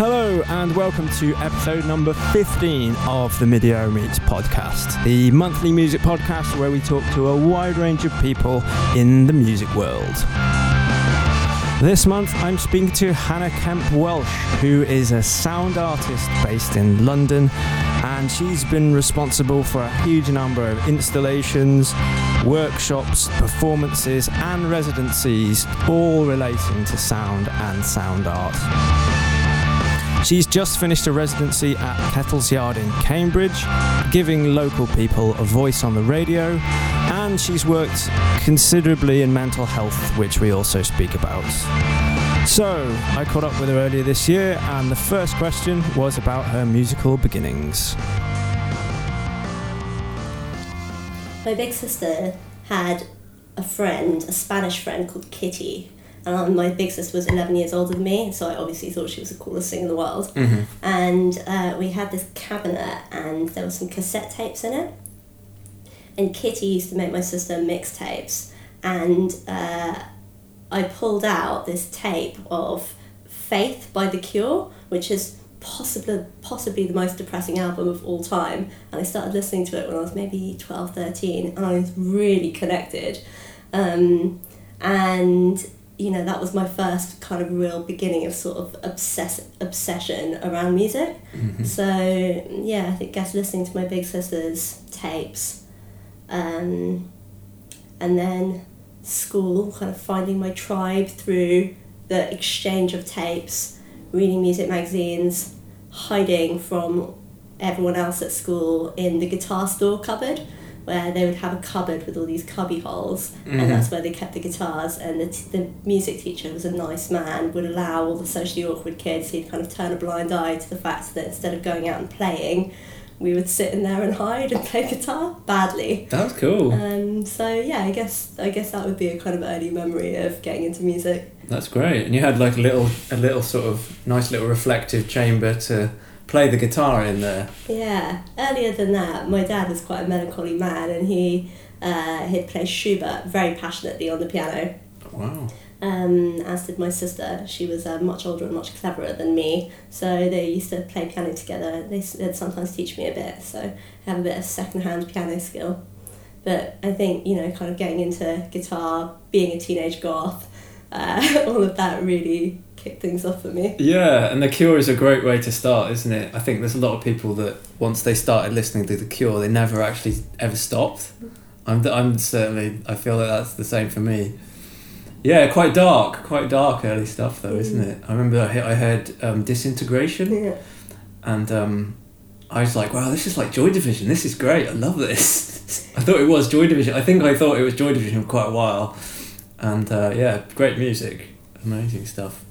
Hello and welcome to episode number 15 of the midierror Meets podcast, the monthly music podcast where we talk to a wide range of people in the music world. This month I'm speaking to Hannah Kemp-Welch, who is a sound artist based in London, and she's been responsible for a huge number of installations, workshops, performances, and residencies, all relating to sound and sound art. She's just finished a residency at Kettle's Yard in Cambridge, giving local people a voice on the radio, and she's worked considerably in mental health, which we also speak about. So, I caught up with her earlier this year, and the first question was about her musical beginnings. My big sister had a friend, a Spanish friend called Kitty, and my big sister was 11 years older than me, so I obviously thought she was the coolest thing in the world. Mm-hmm. And uh, we had this cabinet, and there were some cassette tapes in it. And Kitty used to make my sister mixtapes, and uh, I pulled out this tape of Faith by The Cure, which is possibly possibly the most depressing album of all time and I started listening to it when I was maybe 12 13 and I was really connected um, and you know that was my first kind of real beginning of sort of obsess obsession around music. Mm-hmm. So yeah, I think guess listening to my big sister's tapes, um, and then school, kind of finding my tribe through the exchange of tapes, reading music magazines, hiding from everyone else at school in the guitar store cupboard where they would have a cupboard with all these cubby holes, Mhm. and that's where they kept the guitars. And the, t- the music teacher was a nice man, would allow all the socially awkward kids, he'd kind of turn a blind eye to the fact that instead of going out and playing, we would sit in there and hide and play guitar badly. That's cool. Um, so yeah, I guess I guess that would be a kind of early memory of getting into music. That's great. And you had like a little, a little sort of nice little reflective chamber to play the guitar in there. Yeah. Earlier than that, my dad was quite a melancholy man, and he uh, he'd play Schubert very passionately on the piano. Wow. Um, as did my sister. She was uh, much older and much cleverer than me, so they used to play piano together. They, they'd sometimes teach me a bit, so I have a bit of second-hand piano skill. But I think you know, kind of getting into guitar, being a teenage goth, uh, all of that really kicked things off for me. Yeah, and The Cure is a great way to start, isn't it? I think there's a lot of people that once they started listening to The Cure, they never actually ever stopped. I'm, I'm certainly, I feel like that's the same for me. Yeah, quite dark, quite dark early stuff though, isn't it? I remember I heard um, Disintegration Yeah. and um, I was like, wow, this is like Joy Division. This is great. I love this. I thought it was Joy Division. I think I thought it was Joy Division for quite a while. And uh, yeah, great music, amazing stuff.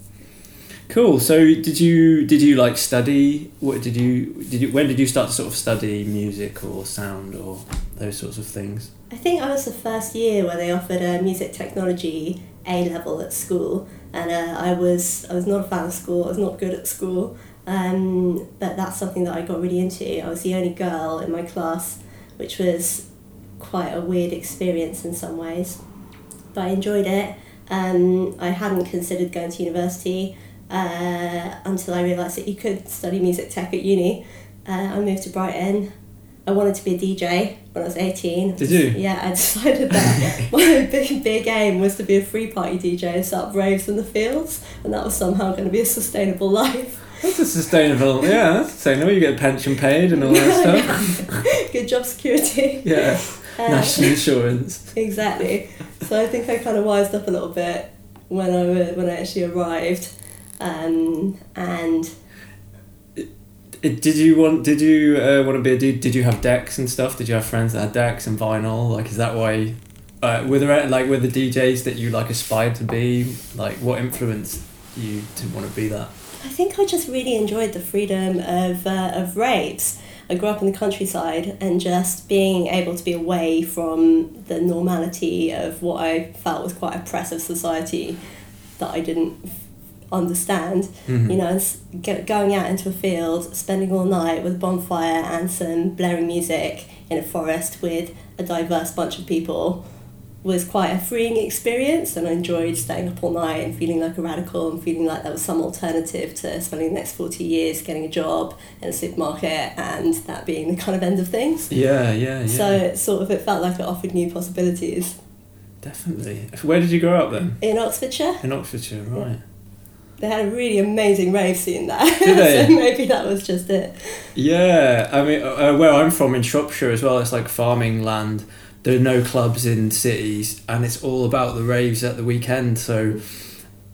Cool. So did you did you like study? What did you did you when did you start to sort of study music or sound or those sorts of things? I think I was the first year where they offered a music technology A level at school, and uh, I was I was not a fan of school. I was not good at school, um, but that's something that I got really into. I was the only girl in my class, which was quite a weird experience in some ways, but I enjoyed it. Um, I hadn't considered going to university uh, until I realised that you could study music tech at uni. Uh, I moved to Brighton. I wanted to be a DJ when I was 18. Did you? Yeah, I decided that my big, big aim was to be a free party DJ and set up raves in the fields, and that was somehow going to be a sustainable life. That's a sustainable. Yeah, that's sustainable. You get a pension paid and all that stuff. Good job security. Yeah, Uh, national insurance. exactly. So I think I kind of wised up a little bit when I when I actually arrived, um, and did you want? Did you uh, want to be? A, did, did you have decks and stuff? Did you have friends that had decks and vinyl? Like, is that why? Uh, were there like were the DJs that you like aspired to be? Like, what influenced you to want to be that? I think I just really enjoyed the freedom of uh, of raves. I grew up in the countryside and just being able to be away from the normality of what I felt was quite oppressive society that I didn't understand. Mhm. You know, going out into a field, spending all night with a bonfire and some blaring music in a forest with a diverse bunch of people was quite a freeing experience and I enjoyed staying up all night and feeling like a radical and feeling like there was some alternative to spending the next 40 years getting a job in a supermarket and that being the kind of end of things. Yeah, yeah, yeah. So it sort of it felt like it offered new possibilities. Definitely. Where did you grow up then? In Oxfordshire. In Oxfordshire, right. They had a really amazing rave scene there. So maybe that was just it. Yeah, I mean, uh, where I'm from in Shropshire as well, it's like farming land. There are no clubs in cities and it's all about the raves at the weekend. So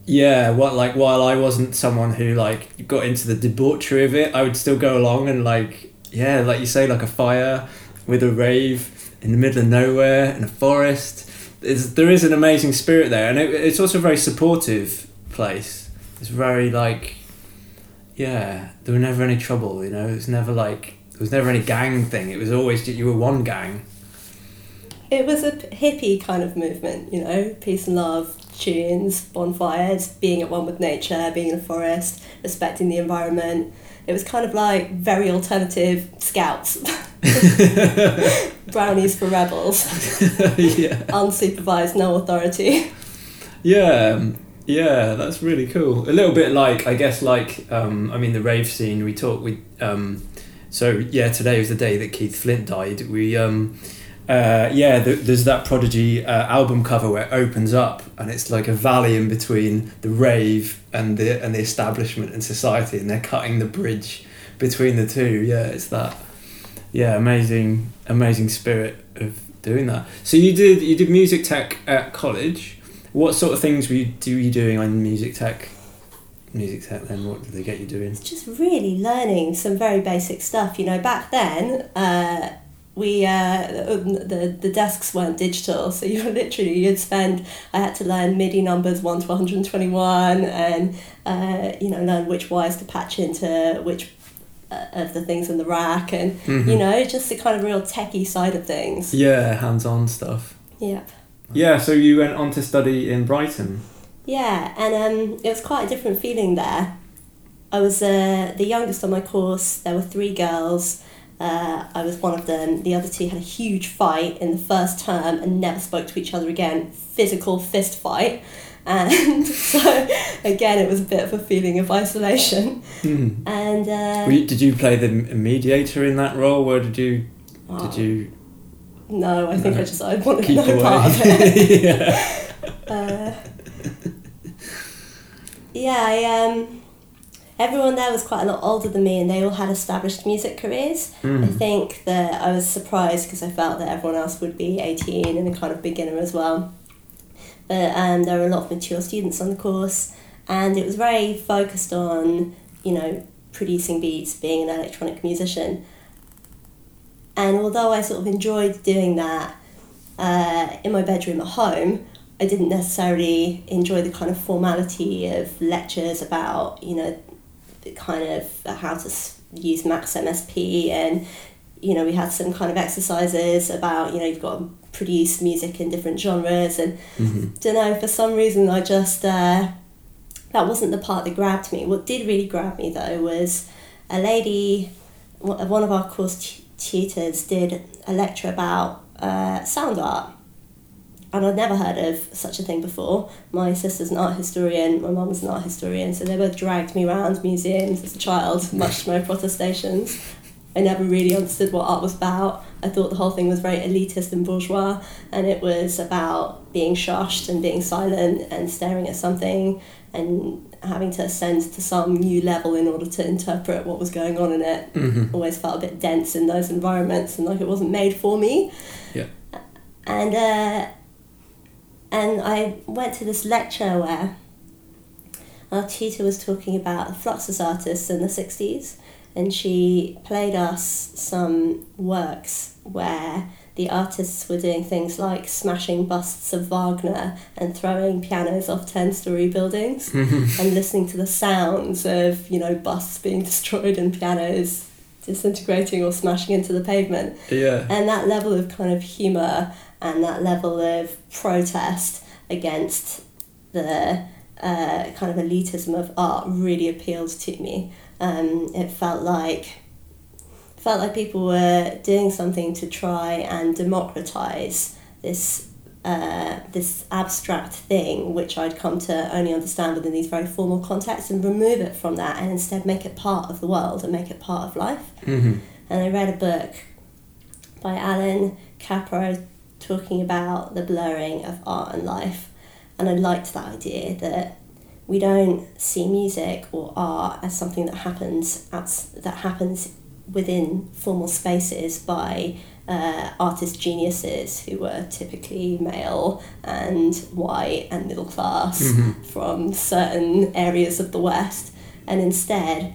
yeah what like while i wasn't someone who like got into the debauchery of it i would still go along and like yeah like you say like a fire with a rave in the middle of nowhere in a forest. It's, there is an amazing spirit there and it, it's also a very supportive place it's very like yeah there were never any trouble you know it was never like there was never any gang thing it was always you were one gang it was a hippie kind of movement, you know, peace and love, tunes, bonfires, being at one with nature, being in a forest, respecting the environment. It was kind of like very alternative scouts. Brownies for rebels. yeah. Unsupervised, no authority. Yeah, um, yeah, that's really cool. A little bit like, I guess, like, um, I mean, the rave scene. We talked. We um, so yeah, today was the day that Keith Flint died. We um, uh, yeah, there's that Prodigy uh, album cover where it opens up and it's like a valley in between the rave and the and the establishment and society, and they're cutting the bridge between the two. Yeah, it's that. Yeah, amazing, amazing spirit of doing that. So you did you did music tech at college. What sort of things were you do you doing on music tech? Music tech. Then what did they get you doing? It's just really learning some very basic stuff. You know, back then. Uh, we uh, the the desks weren't digital, so you literally you'd spend. I had to learn MIDI numbers one to one hundred and twenty one, and uh, you know learn which wires to patch into which uh, of the things in the rack, and mm-hmm. you know just the kind of real techie side of things. Yeah, hands on stuff. Yep. Yeah, so you went on to study in Brighton. Yeah, and um, it was quite a different feeling there. I was uh, the youngest on my course. There were three girls uh, I was one of them. The other two had a huge fight in the first term and never spoke to each other again. Physical fist fight. And so, again, it was a bit of a feeling of isolation. Mm. And uh, you, did you play the mediator in that role? Where did you? Oh, did you? No, I think no. I just I wanted Keep no away. part of it. yeah. Uh, yeah, I um everyone there was quite a lot older than me and they all had established music careers. Mm. I think that I was surprised because I felt that everyone else would be 18 and a kind of beginner as well. But um, there were a lot of mature students on the course and it was very focused on, you know, producing beats, being an electronic musician. And although I sort of enjoyed doing that uh, in my bedroom at home, I didn't necessarily enjoy the kind of formality of lectures about, you know, the kind of how to use Max MSP and you know we had some kind of exercises about you know you've got to produce music in different genres and mm-hmm. don't know for some reason I just uh, that wasn't the part that grabbed me. What did really grab me though was a lady, one of our course tutors did a lecture about uh, sound art and I'd never heard of such a thing before. My sister's an art historian, my mum was an art historian, so they both dragged me around museums as a child, much to my protestations. I never really understood what art was about. I thought the whole thing was very elitist and bourgeois, and it was about being shushed and being silent and staring at something and having to ascend to some new level in order to interpret what was going on in it. Mm-hmm. Always felt a bit dense in those environments and like it wasn't made for me. Yeah. And uh, and I went to this lecture where our tutor was talking about the Fluxus artists in the 60s, and she played us some works where the artists were doing things like smashing busts of Wagner and throwing pianos off 10 story buildings and listening to the sounds of, you know, busts being destroyed and pianos disintegrating or smashing into the pavement. Yeah. And that level of kind of humour and that level of protest against the uh, kind of elitism of art really appealed to me. Um, it felt like felt like people were doing something to try and democratize this uh, this abstract thing which I'd come to only understand within these very formal contexts and remove it from that and instead make it part of the world and make it part of life. Mm-hmm. And I read a book by Allan Kaprow talking about the blurring of art and life. And I liked that idea that we don't see music or art as something that happens outs- that happens within formal spaces by uh, artist geniuses who were typically male and white and middle class Mhm. from certain areas of the West, and instead,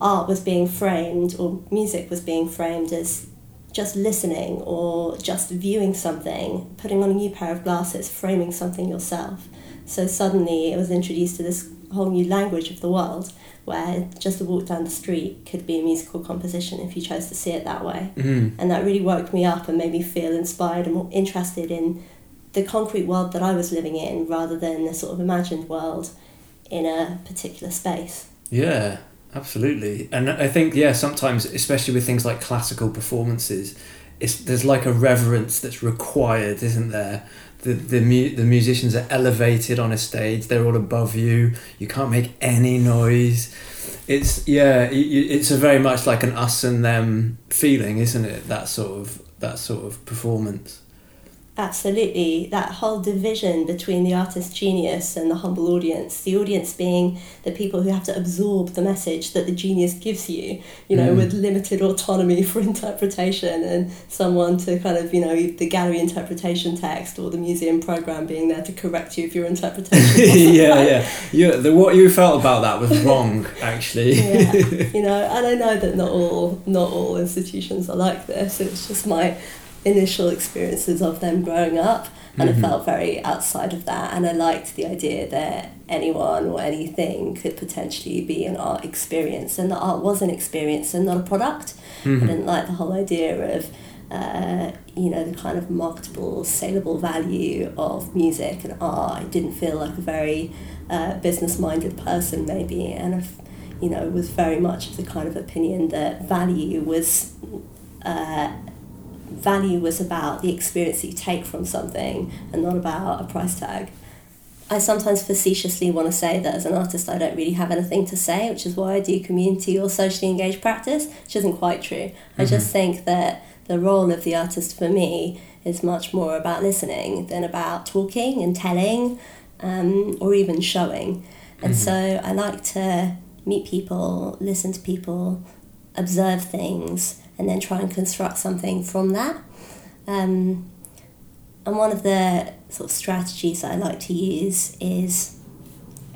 art was being framed or music was being framed as just listening or just viewing something, putting on a new pair of glasses, framing something yourself. So suddenly it was introduced to this whole new language of the world where just a walk down the street could be a musical composition if you chose to see it that way. Mm-hmm. And that really woke me up and made me feel inspired and more interested in the concrete world that I was living in rather than the sort of imagined world in a particular space. Yeah, absolutely. And I think yeah, sometimes especially with things like classical performances, it's there's like a reverence that's required, isn't there? The the mu- the musicians are elevated on a stage. They're all above you. You can't make any noise. It's yeah, it's a very much like an us and them feeling, isn't it? That sort of that sort of performance. Absolutely, that whole division between the artist genius and the humble audience, the audience being the people who have to absorb the message that the genius gives you, you know, Mm. with limited autonomy for interpretation, and someone to kind of, you know, the gallery interpretation text or the museum program being there to correct you if your interpretation. yeah, right. yeah, yeah. The what you felt about that was wrong, actually. yeah, you know, and I know that not all not all institutions are like this. It's just my initial experiences of them growing up, and Mhm. I felt very outside of that. And I liked the idea that anyone or anything could potentially be an art experience, and that art was an experience and not a product. I Mhm. didn't like the whole idea of. Uh, you know the kind of marketable, saleable value of music and art. I didn't feel like a very uh, business-minded person, maybe, and I've, you know, was very much of the kind of opinion that value was uh, value was about the experience that you take from something and not about a price tag. I sometimes facetiously want to say that as an artist I don't really have anything to say, which is why I do community or socially engaged practice, which isn't quite true. I just think that the role of the artist for me is much more about listening than about talking and telling um, or even showing. And so I like to meet people, listen to people, observe things, and then try and construct something from that. Um, and one of the sort of strategies that I like to use is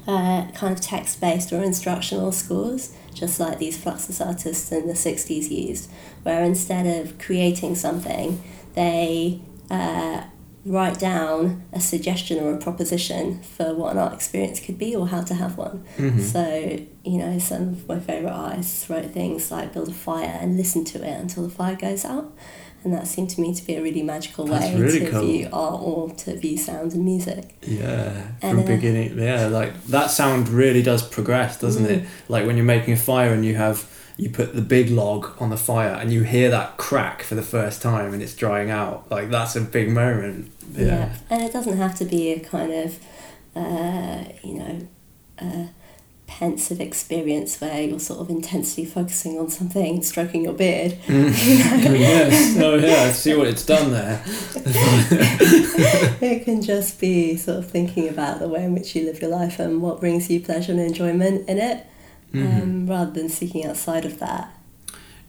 uh, kind of text based or instructional scores, just like these Fluxus artists in the 60s used, where instead of creating something, they uh, write down a suggestion or a proposition for what an art experience could be or how to have one. Mhm. So, you know, some of my favourite artists wrote things like build a fire and listen to it until the fire goes out. And that seemed to me to be a really magical That's way really to cool. view art or to view sound and music. Yeah, And, from uh, beginning. Yeah, like that sound really does progress, doesn't Mm. it? Like when you're making a fire and you have you put the big log on the fire and you hear that crack for the first time and it's drying out. Like that's a big moment. Yeah. And it doesn't have to be a kind of, uh, you know, uh, pensive experience where you're sort of intensely focusing on something and stroking your beard. Mm. yes. Oh yeah. I see what it's done there. it can just be sort of thinking about the way in which you live your life and what brings you pleasure and enjoyment in it, Mhm. um, rather than seeking outside of that.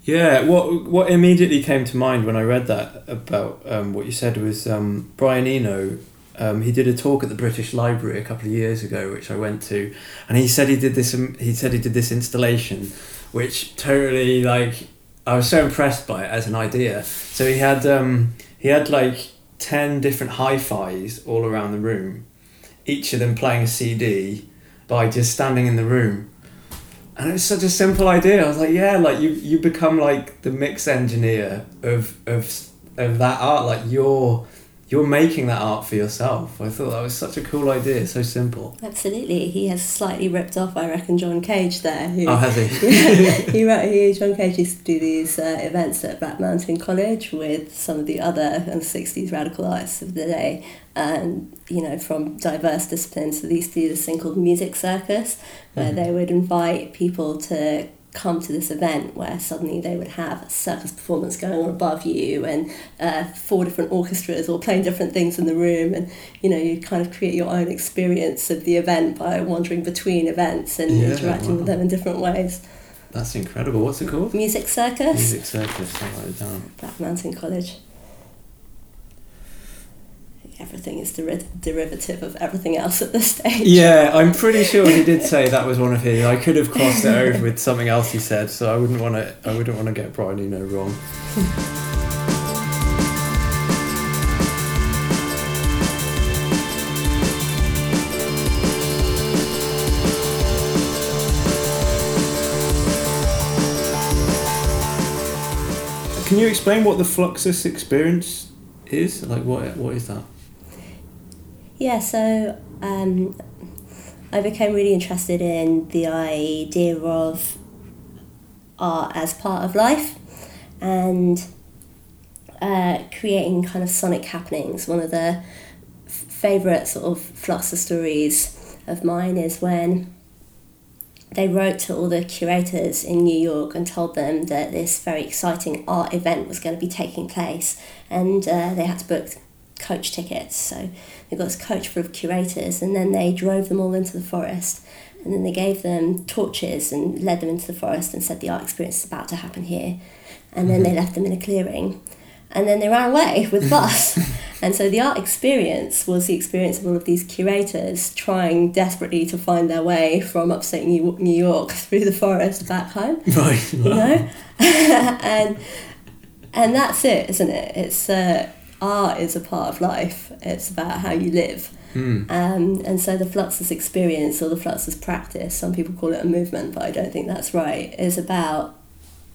Yeah, what what immediately came to mind when I read that about um, what you said was um, Brian Eno. Um, he did a talk at the British Library a couple of years ago, which I went to, and he said he did this. um, He said he did this installation, which totally like I was so impressed by it as an idea. So he had um, he had like ten different hi-fis all around the room, each of them playing a CD by just standing in the room. And it's such a simple idea. I was like, yeah, like you, you become like the mix engineer of, of, of that art. Like you're, you're making that art for yourself. I thought that was such a cool idea, so simple. Absolutely, he has slightly ripped off, I reckon, John Cage there. Who, Oh, has he? he wrote. He, John Cage used to do these uh, events at Black Mountain College with some of the other um, '60s radical artists of the day, and you know from diverse disciplines. So they used to do this thing called Music Circus, where Mhm. they would invite people to come to this event where suddenly they would have a circus performance going on above you and uh, four different orchestras all playing different things in the room and you know you kind of create your own experience of the event by wandering between events and Yeah, interacting with them in different ways That's incredible. What's it called? music circus Music Circus. I'll write it down. black mountain college everything is deri- derivative of everything else at this stage Yeah, I'm pretty sure he did say that was one of his. I could have crossed it over with something else he said, so I wouldn't want to. I wouldn't want to get Brian Eno wrong. Can you explain what the Fluxus experience is? Like, what what is that? Yeah, so um, I became really interested in the idea of art as part of life and uh, creating kind of sonic happenings. One of the favourite sort of Fluxus stories of mine is when they wrote to all the curators in New York and told them that this very exciting art event was going to be taking place, and uh, they had to book coach tickets. So they got this coach full of curators, and then they drove them all into the forest, and then they gave them torches and led them into the forest and said the art experience is about to happen here, and then they left them in a clearing, and then they ran away with the bus. And so the art experience was the experience of all of these curators trying desperately to find their way from upstate New New York through the forest back home, Right. you know? and and that's it, isn't it? It's uh, art is a part of life. It's about how you live. Hmm. Um, and so the Fluxus experience or the Fluxus practice, some people call it a movement, but I don't think that's right, is about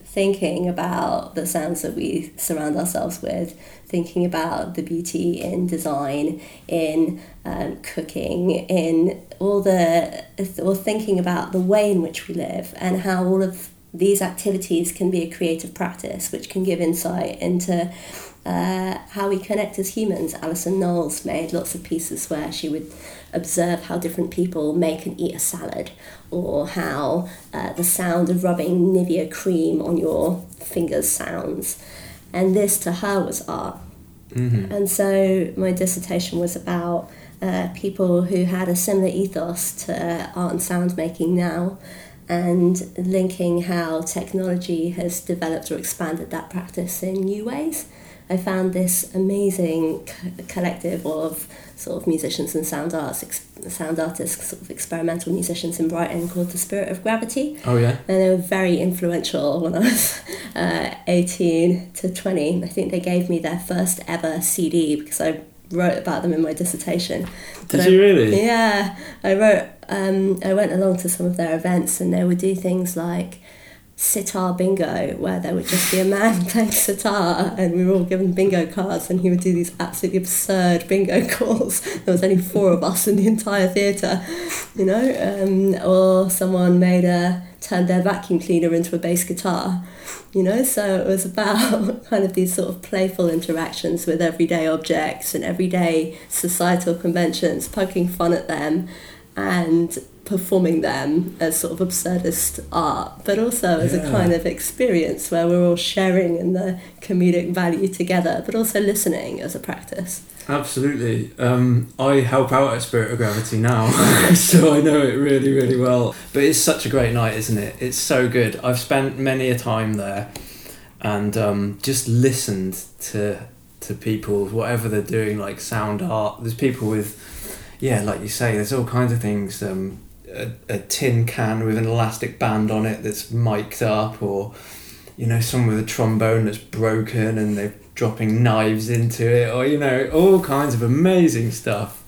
thinking about the sounds that we surround ourselves with, thinking about the beauty in design, in um, cooking, in all the, or thinking about the way in which we live and how all of these activities can be a creative practice which can give insight into uh, how we connect as humans. Alison Knowles made lots of pieces where she would observe how different people make and eat a salad, or how uh, the sound of rubbing Nivea cream on your fingers sounds. And this to her was art. Mm-hmm. And so my dissertation was about uh, people who had a similar ethos to art and sound making now and linking how technology has developed or expanded that practice in new ways. I found this amazing co- collective of sort of musicians and sound arts, ex- sound artists, sort of experimental musicians in Brighton called the Spirit of Gravity Oh yeah. and they were very influential when I was uh, 18 to 20. I think they gave me their first ever CD because I wrote about them in my dissertation. Did I- you really? Yeah, I wrote, um, I went along to some of their events and they would do things like sitar bingo where there would just be a man playing sitar and we were all given bingo cards and he would do these absolutely absurd bingo calls. There was only four of us in the entire theatre you know um, or someone made a turned their vacuum cleaner into a bass guitar you know so it was about kind of these sort of playful interactions with everyday objects and everyday societal conventions poking fun at them and performing them as sort of absurdist art, but also as a kind of experience where we're all sharing in the comedic value together, but also listening as a practice. Absolutely. Um, I help out at Spirit of Gravity now, so I know it really, really well. But it's such a great night, isn't it? It's so good. I've spent many a time there, and um, just listened to to people, whatever they're doing, like sound art. There's people with, yeah, like you say, there's all kinds of things. Um, a, a tin can with an elastic band on it that's mic'd up, or you know, someone with a trombone that's broken and they're dropping knives into it, or you know, all kinds of amazing stuff.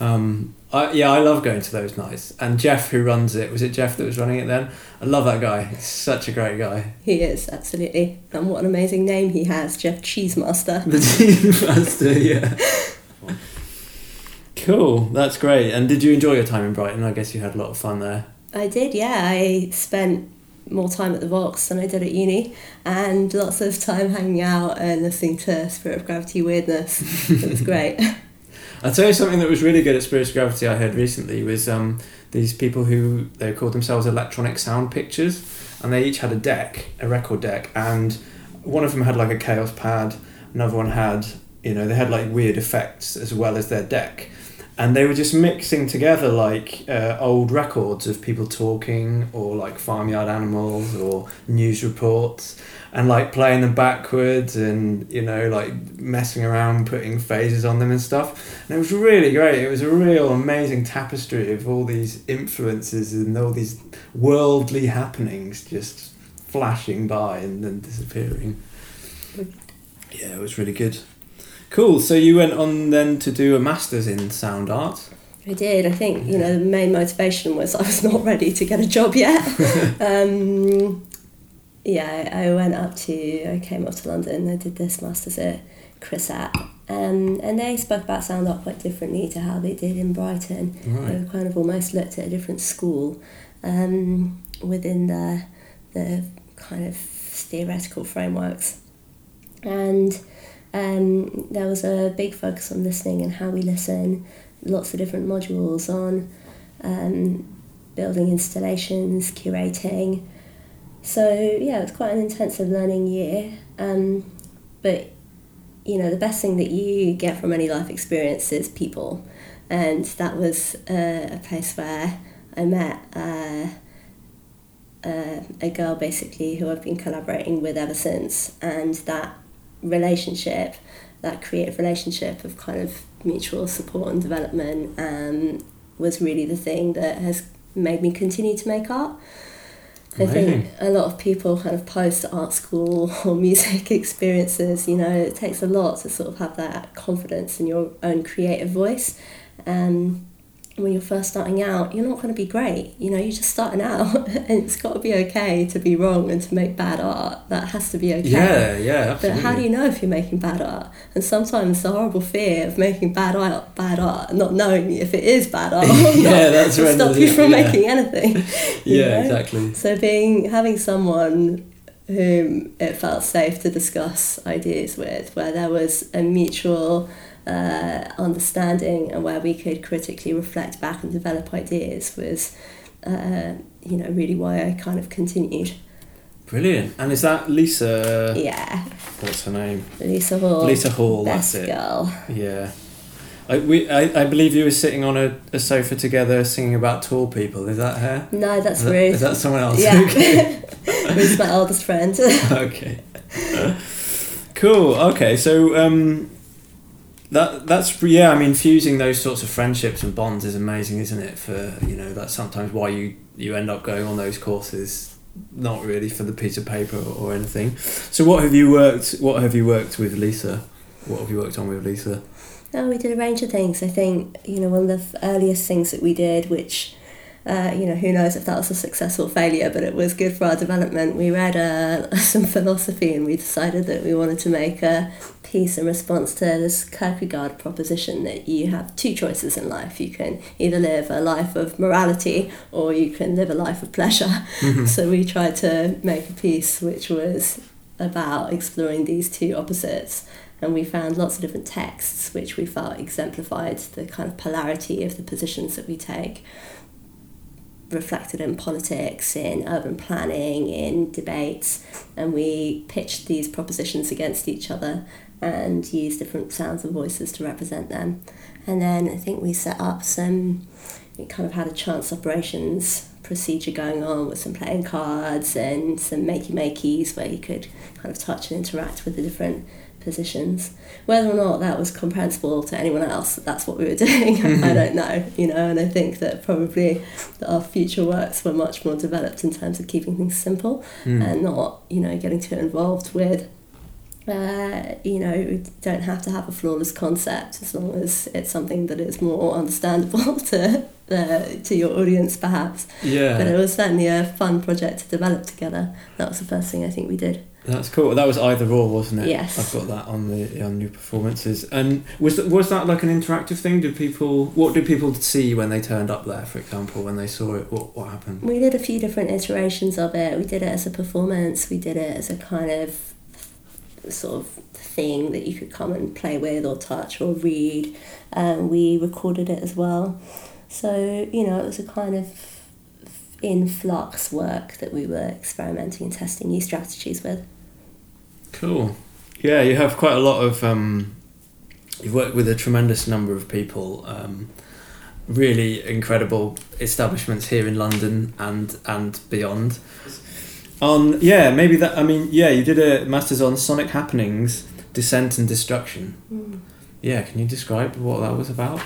Um, I, yeah, I love going to those nights. And Jeff, who runs it, was it Jeff that was running it then? I love that guy. He's such a great guy. He is, absolutely. And what an amazing name he has, Jeff Cheesemaster. The Cheesemaster, yeah. Cool, that's great. And did you enjoy your time in Brighton? I guess you had a lot of fun there. I did, yeah. I spent more time at the Volks than I did at uni, and lots of time hanging out and listening to Spirit of Gravity weirdness. it was great. I'll tell you something that was really good at Spirit of Gravity I heard recently was um, these people who they called themselves electronic sound pictures, and they each had a deck, a record deck, and one of them had like a Kaoss Pad, another one had, you know, they had like weird effects as well as their deck and they were just mixing together like uh, old records of people talking or like farmyard animals or news reports and like playing them backwards and you know like messing around putting phases on them and stuff. And it was really great. It was a real amazing tapestry of all these influences and all these worldly happenings just flashing by and then disappearing. Yeah it was really good Cool. So you went on then to do a master's in sound art. I did. I think you know the main motivation was I was not ready to get a job yet. um, yeah, I went up to I came up to London. I did this masters at CRiSAP, um, and they spoke about sound art quite differently to how they did in Brighton. Right. They kind of almost looked at a different school um, within the the kind of theoretical frameworks, and um, there was a big focus on listening and how we listen, lots of different modules on um, building installations, curating. So, yeah, it's quite an intensive learning year. Um, but, you know, the best thing that you get from any life experience is people. And that was uh, a place where I met uh, uh, a girl basically who I've been collaborating with ever since. And that relationship, that creative relationship of kind of mutual support and development, um, was really the thing that has made me continue to make art. I think a lot of people kind of post art school or music experiences, you know, it takes a lot to sort of have that confidence in your own creative voice. Um, when you're first starting out, you're not going to be great. You know, you're just starting out, and it's got to be okay to be wrong and to make bad art. That has to be okay. Yeah, yeah, absolutely. But how do you know if you're making bad art? And sometimes the horrible fear of making bad art, bad art, not knowing if it is bad art, yeah, that's will right. stop you from yeah. making anything. Yeah, know? exactly. So being having someone whom it felt safe to discuss ideas with, where there was a mutual uh, understanding and where we could critically reflect back and develop ideas was, uh, you know, really why I kind of continued. Brilliant. And is that Lisa? Yeah, What's her name? Lisa Hall. Lisa Hall. Best that's it. girl. Yeah. I, we, I, I believe you were sitting on a, a sofa together singing about tall people. Is that her? No, that's Is that, Ruth. is that someone else? Yeah. Okay. Ruth's my eldest friend. okay. cool. Okay. So um, that that's yeah. I mean, fusing those sorts of friendships and bonds is amazing, isn't it? For you know, that's sometimes why you you end up going on those courses. Not really for the piece of paper or, or anything. So, what have you worked? What have you worked with Lisa? What have you worked on with Lisa? No, we did a range of things. I think, you know, one of the earliest things that we did, which, uh, you know, who knows if that was a successful failure, but it was good for our development. We read uh, some philosophy and we decided that we wanted to make a piece in response to this Kierkegaard proposition that you have two choices in life. You can either live a life of morality or you can live a life of pleasure. Mm-hmm. so we tried to make a piece which was about exploring these two opposites and we found lots of different texts which we felt exemplified the kind of polarity of the positions that we take reflected in politics in urban planning in debates and we pitched these propositions against each other and use different sounds and voices to represent them and then i think we set up some we kind of had a chance operations procedure going on with some playing cards and some makey makeys where you could kind of touch and interact with the different positions. Whether or not that was comprehensible to anyone else, that's what we were doing. I don't know, you know, and I think that probably that our future works were much more developed in terms of keeping things simple Mm. and not, you know, getting too involved with uh, you know, we don't have to have a flawless concept as long as it's something that is more understandable to uh, to your audience, perhaps. Yeah. But it was certainly a fun project to develop together. That was the first thing I think we did. That's cool. That was either or, wasn't it? Yes. I've got that on the on your performances. And was that, was that like an interactive thing? Did people what did people see when they turned up there? For example, when they saw it, what what happened? We did a few different iterations of it. We did it as a performance. We did it as a kind of sort of thing that you could come and play with or touch or read. Um, we recorded it as well. So you know, it was a kind of in flux work that we were experimenting and testing new strategies with. Cool. Yeah, you have quite a lot of. Um, you've worked with a tremendous number of people. Um, really incredible establishments here in London and and beyond. On yeah, maybe that. I mean, yeah, you did a masters on sonic happenings, descent and destruction. Yeah, can you describe what that was about?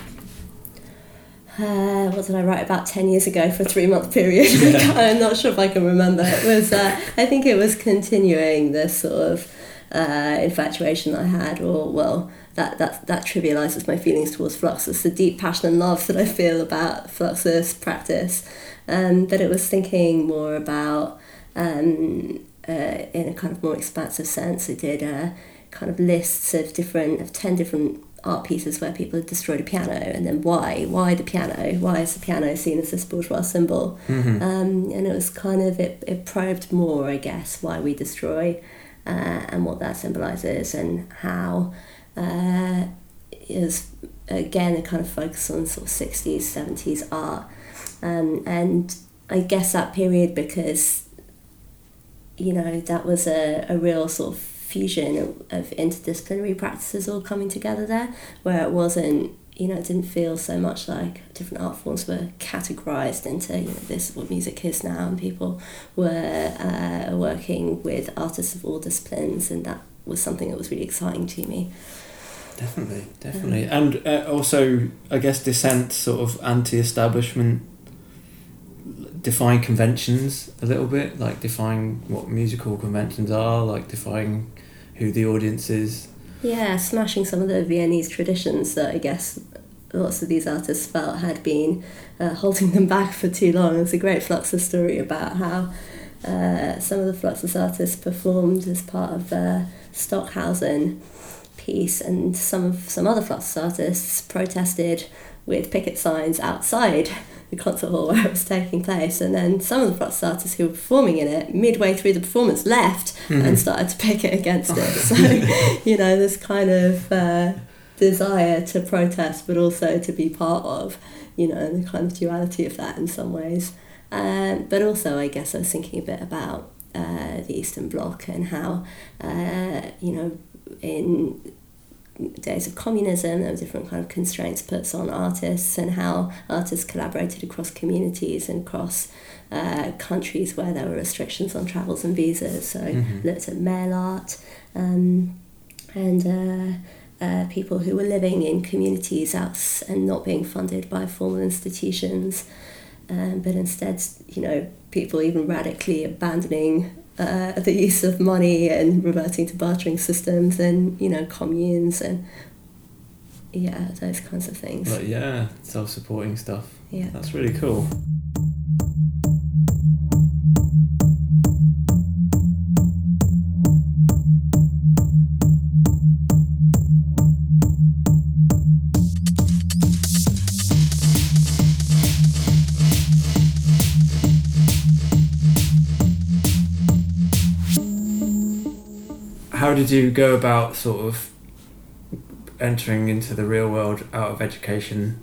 Uh, what did I write about 10 years ago for a three month period? I'm not sure if I can remember. It was, uh, I think it was continuing this sort of uh, infatuation I had, or well, that, that, that trivializes my feelings towards Fluxus, the deep passion and love that I feel about Fluxus practice. Um, but it was thinking more about, um, uh, in a kind of more expansive sense, I did uh, kind of lists of different, of 10 different art pieces where people had destroyed a piano and then why? Why the piano? Why is the piano seen as this bourgeois symbol? Mm-hmm. um, and it was kind of it, it probed more i guess why we destroy uh, and what that symbolizes and how uh, is again a kind of focus on sort of 60s 70s art. Um, and i guess that period because you know that was a, a real sort of fusion of, of interdisciplinary practices all coming together there where it wasn't you know it didn't feel so much like different art forms were categorized into you know this is what music is now and people were uh, working with artists of all disciplines and that was something that was really exciting to me. Definitely, definitely, and uh, also I guess dissent, sort of anti-establishment, defying conventions a little bit, like defying what musical conventions are, like defying who the audience is. Yeah, smashing some of the Viennese traditions that I guess lots of these artists felt had been uh, holding them back for too long. There's a great Fluxus story about how uh, some of the Fluxus artists performed as part of the Stockhausen piece, and some of some other Fluxus artists protested with picket signs outside the concert hall where it was taking place. And then some of the Fluxus artists who were performing in it, midway through the performance, left and started to picket against it. So, you know, this kind of uh, desire to protest, but also to be part of, you know, the kind of duality of that in some ways. Um, but also, I guess I was thinking a bit about uh, the Eastern Bloc and how, uh, you know, in days of communism, there were different kind of constraints put on artists and how artists collaborated across communities and across uh, countries where there were restrictions on travels and visas. So Mhm. looked at mail art um, and uh, uh, people who were living in communities outs and not being funded by formal institutions, um, but instead, you know, people even radically abandoning uh, the use of money and reverting to bartering systems and you know communes and yeah those kinds of things. Like yeah, self-supporting stuff. Yeah. That's really cool. How did you go about sort of entering into the real world out of education?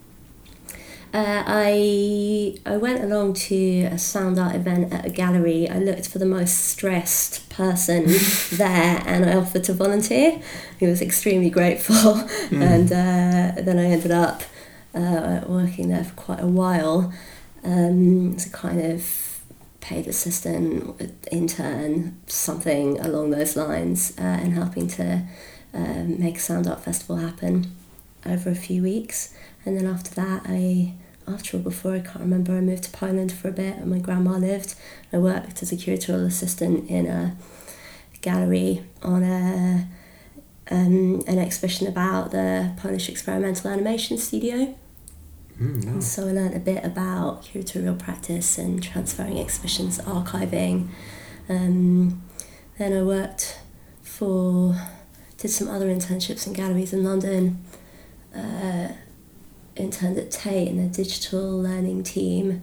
Uh, I I went along to a sound art event at a gallery. I looked for the most stressed person there, and I offered to volunteer. He was extremely grateful, and uh, then I ended up uh, working there for quite a while um, as a kind of paid assistant, intern, something along those lines, uh, and helping to um, make sound art festival happen over a few weeks. And then after that, I, after or before, I can't remember, I moved to Poland for a bit and my grandma lived. I worked as a curatorial assistant in a gallery on a um, an exhibition about the Polish experimental animation studio. Mm, And so I learnt a bit about curatorial practice and transferring exhibitions, archiving. Um, then I worked for, did some other internships in galleries in London. Uh, interned at Tate in the digital learning team.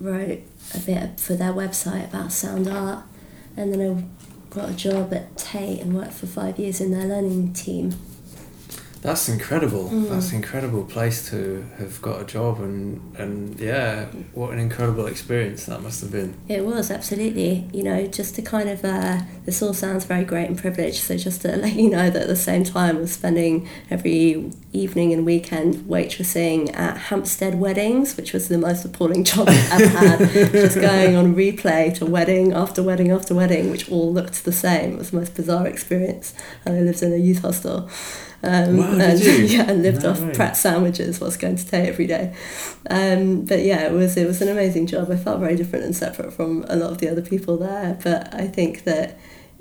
Wrote a bit for their website about sound art, and then I got a job at Tate and worked for five years in their learning team. That's incredible. Mm. That's an incredible place to have got a job and and yeah, what an incredible experience that must have been. It was absolutely, you know, just to kind of. Uh, this all sounds very great and privileged. So just to let you know that at the same time, I was spending every evening and weekend waitressing at Hampstead weddings, which was the most appalling job I've ever had. just going on replay to wedding after wedding after wedding, which all looked the same. It was the most bizarre experience. And I lived in a youth hostel. Um, Wow, and? Yeah, and lived No off way. Pratt sandwiches whilst going to Tate every day. Um, but yeah, it was it was an amazing job. I felt very different and separate from a lot of the other people there. But I think that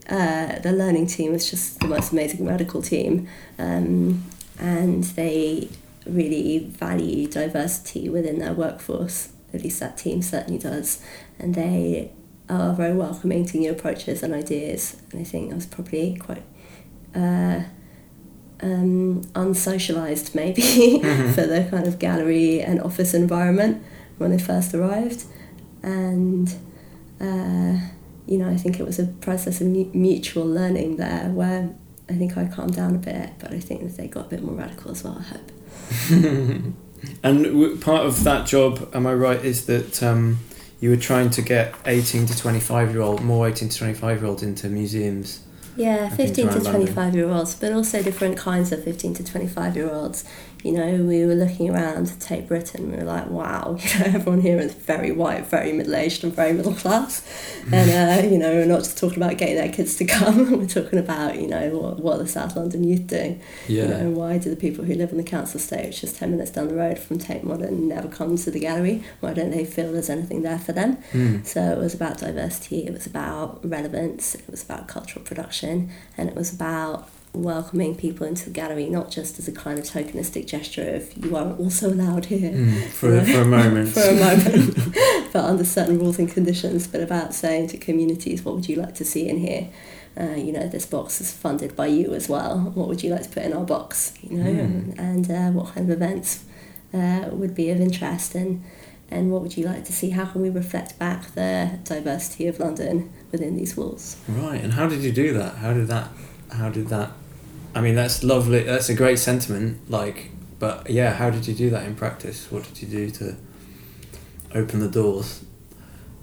uh, the learning team was just the most amazing radical team, um, and they really value diversity within their workforce. At least that team certainly does, and they are very welcoming to new approaches and ideas. And I think I was probably quite. Uh, um, unsocialized maybe Mhm. for the kind of gallery and office environment when I first arrived, and uh, you know I think it was a process of mutual learning there where I think I calmed down a bit, but I think that they got a bit more radical as well. I hope. and w- part of that job, am I right, is that um, you were trying to get 18 to 25 year old, more 18 to 25 year olds into museums. Yeah, 15 to around London. 25 year olds, but also different kinds of 15 to 25 year olds. You know, we were looking around to Tate Britain, we were like, wow, you know, everyone here is very white, very middle aged, and very middle class. And, uh, you know, we're not just talking about getting their kids to come, we're talking about, you know, what, what are the South London youth doing? Yeah. You know, why do the people who live on the council estate, which is 10 minutes down the road from Tate Modern, never come to the gallery? Why don't they feel there's anything there for them? Mm. So it was about diversity, it was about relevance, it was about cultural production, and it was about welcoming people into the gallery, not just as a kind of tokenistic gesture of you are also allowed here. Mm. For, for a moment. For a moment, but under certain rules and conditions, but about saying to communities, what would you like to see in here? Uh, you know, this box is funded by you as well. What would you like to put in our box? You know, Mm. and uh, what kind of events uh, would be of interest, and and what would you like to see? How can we reflect back the diversity of London within these walls? Right, and how did you do that? How did that? How did that? I mean, that's lovely. That's a great sentiment. Like, but yeah, how did you do that in practice? What did you do to open the doors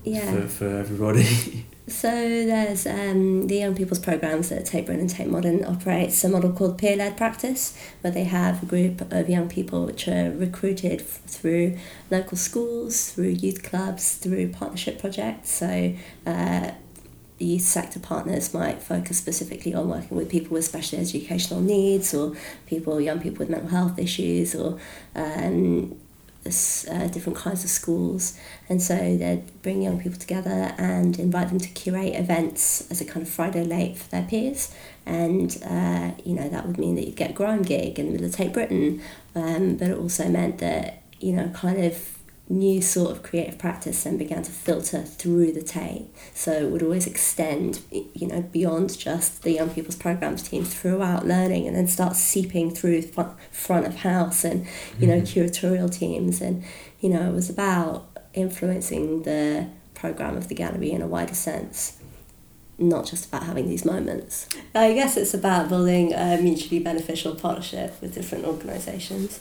Yeah. for, for everybody? So there's um, the young people's programs that Tate Britain and Tate Modern operates a model called peer-led practice, where they have a group of young people which are recruited f- through local schools, through youth clubs, through partnership projects. So uh, the youth sector partners might focus specifically on working with people with special educational needs or people, young people with mental health issues or um, uh, different kinds of schools. And so they bring young people together and invite them to curate events as a kind of Friday late for their peers. And, uh, you know, that would mean that you'd get a grime gig in the middle of Tate Britain. Um, but it also meant that, you know, kind of new sort of creative practice then began to filter through the Tate. So it would always extend, you know, beyond just the young people's programs team throughout learning and then start seeping through front, front of house and, you know, mm-hmm. curatorial teams. And, you know, it was about influencing the program of the gallery in a wider sense. Not just about having these moments. I guess it's about building a mutually beneficial partnership with different organisations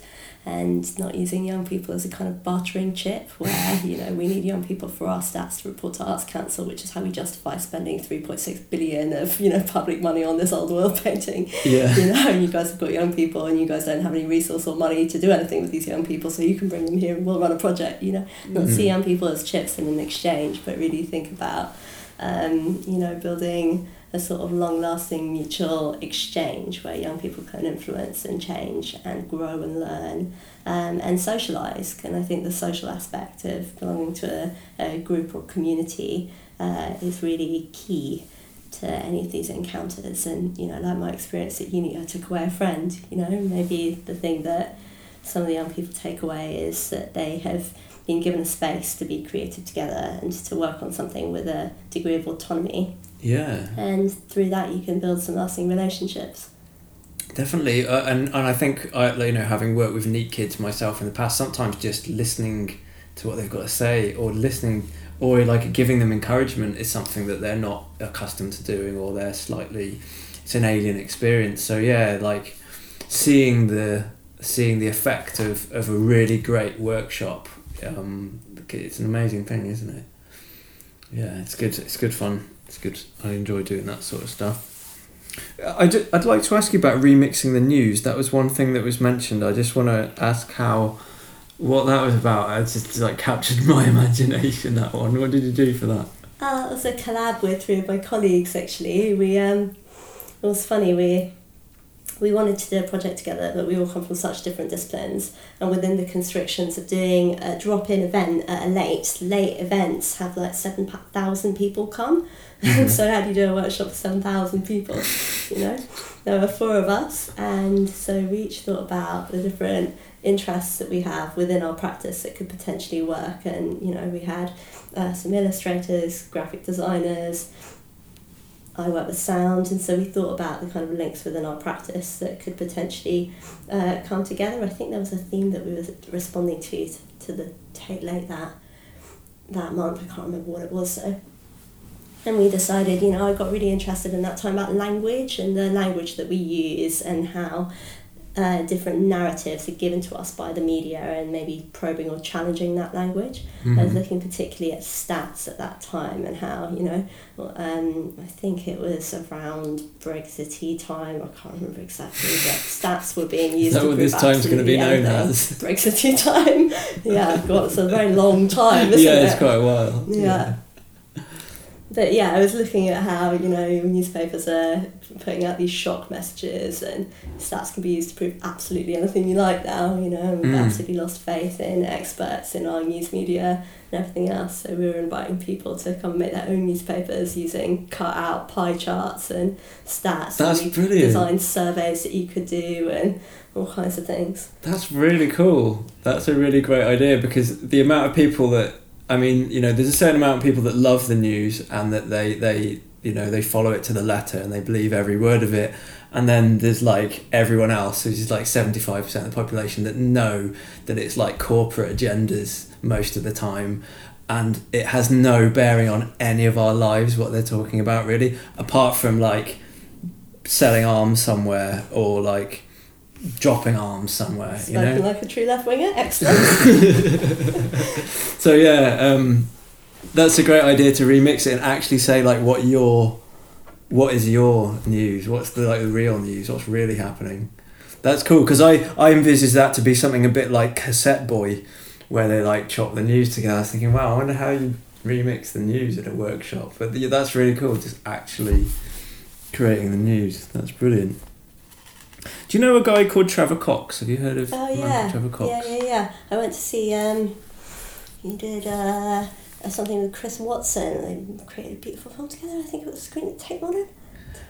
and not using young people as a kind of bartering chip where you know we need young people for our stats to report to arts council which is how we justify spending 3.6 billion of you know public money on this old world painting yeah. you know you guys have got young people and you guys don't have any resource or money to do anything with these young people so you can bring them here and we'll run a project you know not see Mhm. young people as chips in an exchange but really think about um, you know building a sort of long lasting mutual exchange where young people can influence and change and grow and learn um, and socialise. And I think the social aspect of belonging to a, a group or community uh, is really key to any of these encounters. And, you know, like my experience at uni, I took away a friend, you know, maybe the thing that some of the young people take away is that they have been given a space to be creative together and to work on something with a degree of autonomy. Yeah. And through that, you can build some lasting relationships. Definitely, uh, and and I think I you know having worked with NEET kids myself in the past, sometimes just listening to what they've got to say or listening or like giving them encouragement is something that they're not accustomed to doing or they're slightly it's an alien experience. So yeah, like seeing the seeing the effect of, of a really great workshop, um, it's an amazing thing, isn't it? Yeah, it's good. It's good fun. It's good. I enjoy doing that sort of stuff. I'd like to ask you about remixing the news. That was one thing that was mentioned. I just want to ask how, what that was about. It just like captured my imagination. That one. What did you do for that? Uh, it was a collab with three of my colleagues. Actually, we um, it was funny. We we wanted to do a project together, but we all come from such different disciplines. And within the constrictions of doing a drop in event at a late, late events have like 7,000 people come. So, how do you do a workshop for 7,000 people? You know, there were four of us, and so we each thought about the different interests that we have within our practice that could potentially work. And, you know, we had uh, some illustrators, graphic designers, I work with sound, and so we thought about the kind of links within our practice that could potentially uh, come together. I think there was a theme that we were responding to to the late that that month. I can't remember what it was. So, and we decided, you know, I got really interested in that time about language and the language that we use and how uh, different narratives are given to us by the media and maybe probing or challenging that language. Mm-hmm. I was mm-hmm. looking particularly at stats at that time and how, you know, um, I think it was around Brexity time, I can't remember exactly, but stats were being used. Is that what this time's going to be known as? Brexity time. yeah, God, it's a very long time, yeah, it? it's quite a while. yeah. yeah but yeah, I was looking at how you know newspapers are putting out these shock messages, and stats can be used to prove absolutely anything you like now. You know, we've mm. absolutely lost faith in experts in our news media and everything else. So we were inviting people to come make their own newspapers using cut out pie charts and stats. That's and brilliant. Design surveys that you could do and all kinds of things. That's really cool. That's a really great idea because the amount of people that I mean, you know, there's a certain amount of people that love the news and that they, they you know, they follow it to the letter and they believe every word of it. And then there's like everyone else, which is like 75% of the population, that know that it's like corporate agendas most of the time. And it has no bearing on any of our lives, what they're talking about, really, apart from like selling arms somewhere or like dropping arms somewhere. Spoken you know? like a true left winger. Excellent. so yeah, um, that's a great idea to remix it and actually say like what your what is your news? What's the like the real news? What's really happening? That's cool because I I envisage that to be something a bit like Cassetteboy, where they like chop the news together. I was thinking, wow, I wonder how you remix the news in a workshop. But that's really cool. Just actually creating the news. That's brilliant. Do you know a guy called Trevor Cox? Have you heard of oh, yeah. Trevor Cox? Yeah, yeah, yeah. I went to see, um, he did uh, something with Chris Watson. They created a beautiful film together. I think it was Screen Tate Modern.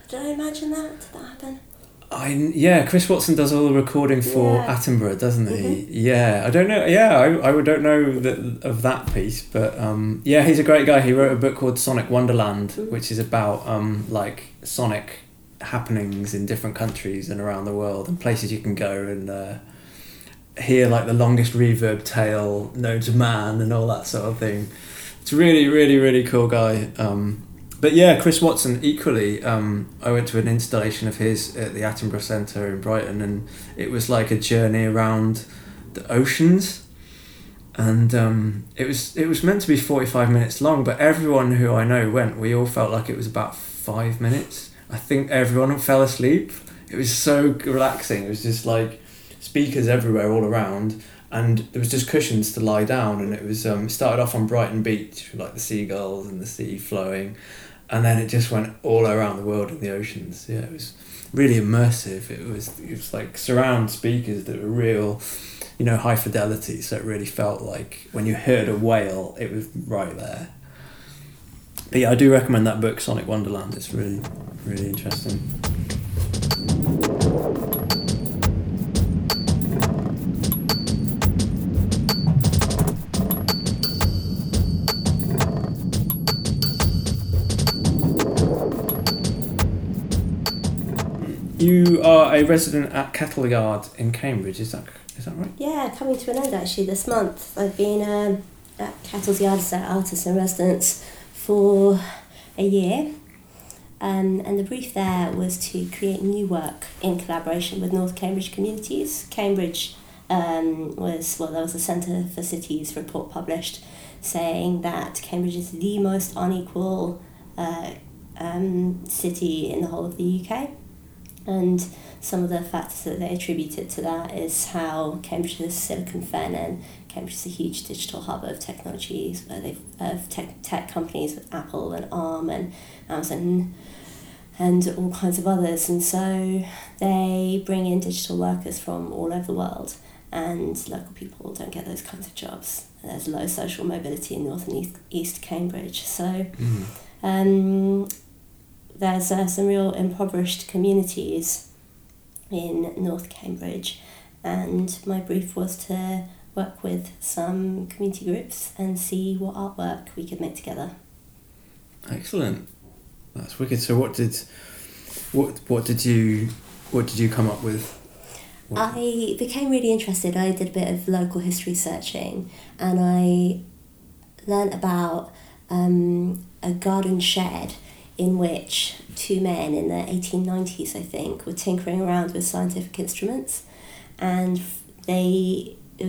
Did I imagine that? Did that happen? I yeah, Chris Watson does all the recording for yeah. Attenborough, doesn't he? Mm-hmm. Yeah, I don't know. Yeah, I, I don't know that of that piece, but um, yeah, he's a great guy. He wrote a book called Sonic Wonderland, mm-hmm. which is about um, like Sonic happenings in different countries and around the world and places you can go and uh, hear like the longest reverb tail known to man and all that sort of thing. It's really, really, really cool guy. Um, but yeah, Chris Watson equally. Um, I went to an installation of his at the Attenborough Centre in Brighton, and it was like a journey around the oceans. And um, it was it was meant to be forty five minutes long, but everyone who I know went, we all felt like it was about five minutes I think everyone fell asleep. It was so relaxing. It was just like speakers everywhere, all around, and there was just cushions to lie down. And it was um, started off on Brighton Beach, like the seagulls and the sea flowing, and then it just went all around the world in the oceans. Yeah, it was really immersive. It was it was like surround speakers that were real, you know, high fidelity. So it really felt like when you heard a whale, it was right there. But yeah, I do recommend that book, Sonic Wonderland. It's really, really interesting. You are a resident at Kettle Yard in Cambridge. Is that is that right? Yeah, coming to an end actually this month. I've been um, at Kettle's Yard as their artist in residence for a year. Um, and the brief there was to create new work in collaboration with North Cambridge communities. Cambridge um, was, well, there was a Centre for Cities report published saying that Cambridge is the most unequal uh, um, city in the whole of the UK. And some of the factors that they attributed to that is how Cambridge is Silicon Fen and Cambridge is a huge digital hub of technologies where they've of tech, tech companies with Apple and ARM and Amazon and all kinds of others. And so they bring in digital workers from all over the world and local people don't get those kinds of jobs. There's low social mobility in North and East, East Cambridge. So mm. um, there's uh, some real impoverished communities in North Cambridge, and my brief was to work with some community groups and see what artwork we could make together. Excellent, that's wicked. So, what did what what did you what did you come up with? What? I became really interested. I did a bit of local history searching, and I learned about um, a garden shed in which two men in the 1890s, I think, were tinkering around with scientific instruments and they uh,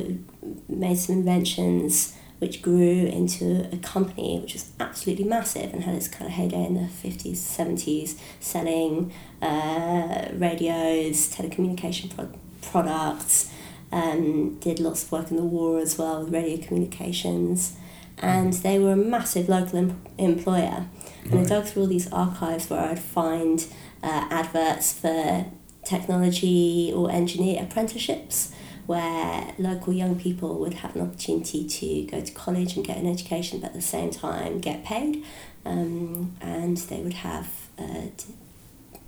made some inventions which grew into a company which was absolutely massive and had its kind of heyday in the 50s, 70s, selling uh, radios, telecommunication pro- products, um, did lots of work in the war as well with radio communications. And they were a massive local em- employer. And I dug through all these archives where I'd find uh, adverts for technology or engineer apprenticeships where local young people would have an opportunity to go to college and get an education but at the same time get paid um, and they would have uh,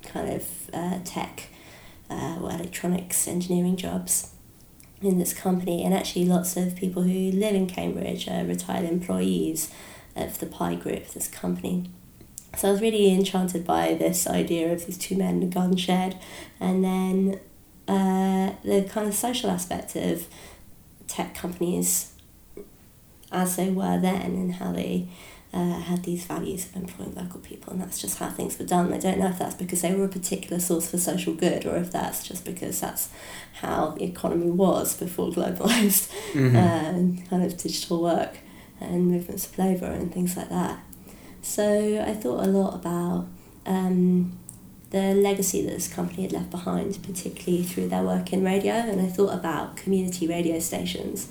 kind of uh, tech uh, or electronics engineering jobs in this company and actually lots of people who live in Cambridge are retired employees of the Pye Group, this company. So I was really enchanted by this idea of these two men in a garden shed, and then uh, the kind of social aspect of tech companies as they were then and how they uh, had these values of employing local people, and that's just how things were done. I don't know if that's because they were a particular source for social good or if that's just because that's how the economy was before globalized mm-hmm. uh, kind of digital work and movements of labour and things like that. So I thought a lot about um, the legacy that this company had left behind, particularly through their work in radio, and I thought about community radio stations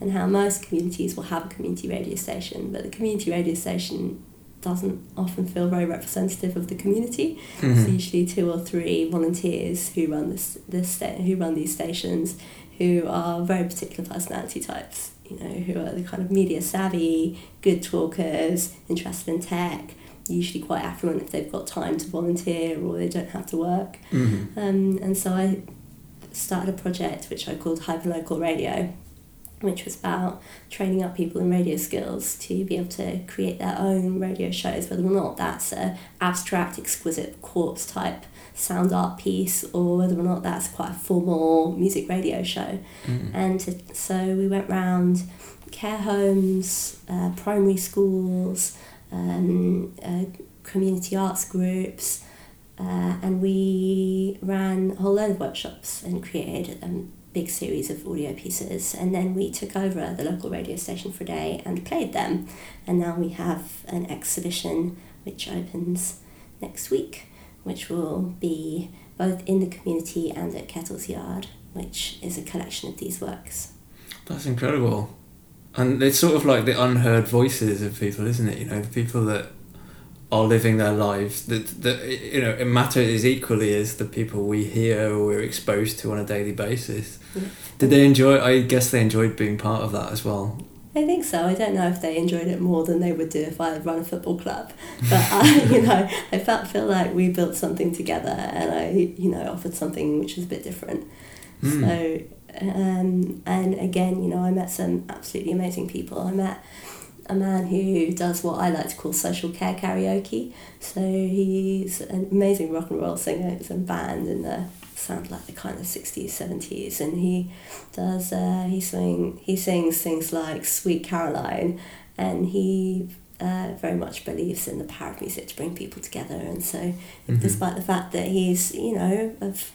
and how most communities will have a community radio station, but the community radio station doesn't often feel very representative of the community. Mm-hmm. It's usually two or three volunteers who run this this sta- who run these stations, who are very particular personality types you know, who are the kind of media savvy, good talkers, interested in tech, usually quite affluent if they've got time to volunteer or they don't have to work. Mm-hmm. Um, and so I started a project which I called Hyperlocal Radio, which was about training up people in radio skills to be able to create their own radio shows, whether or not that's a abstract, exquisite corpse type sound art piece or whether or not that's quite a formal music radio show. Mm. And so we went round care homes, uh, primary schools, um, uh, community arts groups, uh, and we ran a whole load of workshops and created a big series of audio pieces. And then we took over the local radio station for a day and played them. And now we have an exhibition which opens next week which will be both in the community and at Kettle's Yard, which is a collection of these works. That's incredible. And it's sort of like the unheard voices of people, isn't it? You know, the people that are living their lives that, that you know it matters equally as the people we hear or we're exposed to on a daily basis. Yeah. Did they enjoy I guess they enjoyed being part of that as well. I think so. I don't know if they enjoyed it more than they would do if I had run a football club, but I, you know, I felt feel like we built something together, and I, you know, offered something which was a bit different. Mm. So, um, and again, you know, I met some absolutely amazing people. I met a man who does what I like to call social care karaoke. So he's an amazing rock and roll singer. In a band in the sound like the kind of 60s 70s and he does uh, he sing he sings things like sweet caroline and he uh, very much believes in the power of music to bring people together and so Mm-hmm. despite the fact that he's you know of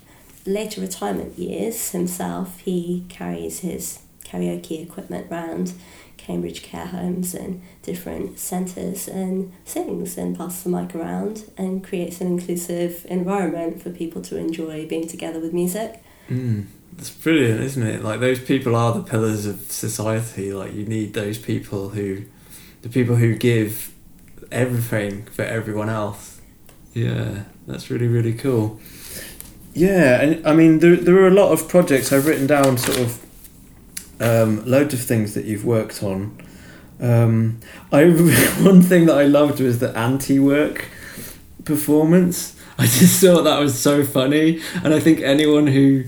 later retirement years himself he carries his karaoke equipment round Cambridge care homes and different centres and sings and passes the mic around and creates an inclusive environment for people to enjoy being together with music. Mm. It's brilliant, isn't it? Like those people are the pillars of society. Like you need those people who, the people who give everything for everyone else. Yeah, that's really really cool. Yeah, and I mean there there are a lot of projects I've written down, sort of, um, loads of things that you've worked on. Um, I one thing that I loved was the anti-work performance. I just thought that was so funny, and I think anyone who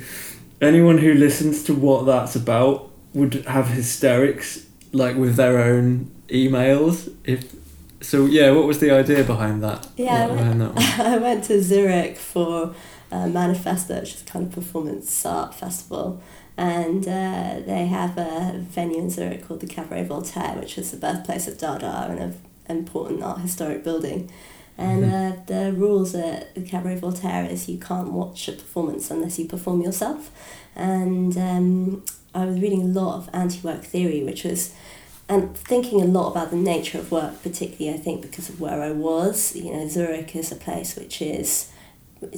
anyone who listens to what that's about would have hysterics like with their own emails. If so, yeah. What was the idea behind that? Yeah, behind that? I went to Zurich for uh, Manifesta, which is a kind of performance art festival. And uh, they have a venue in Zurich called the Cabaret Voltaire, which is the birthplace of Dada and an important art historic building. And uh, the rules at the Cabaret Voltaire is you can't watch a performance unless you perform yourself. And um, I was reading a lot of anti work theory, which was and thinking a lot about the nature of work, particularly I think because of where I was. You know, Zurich is a place which is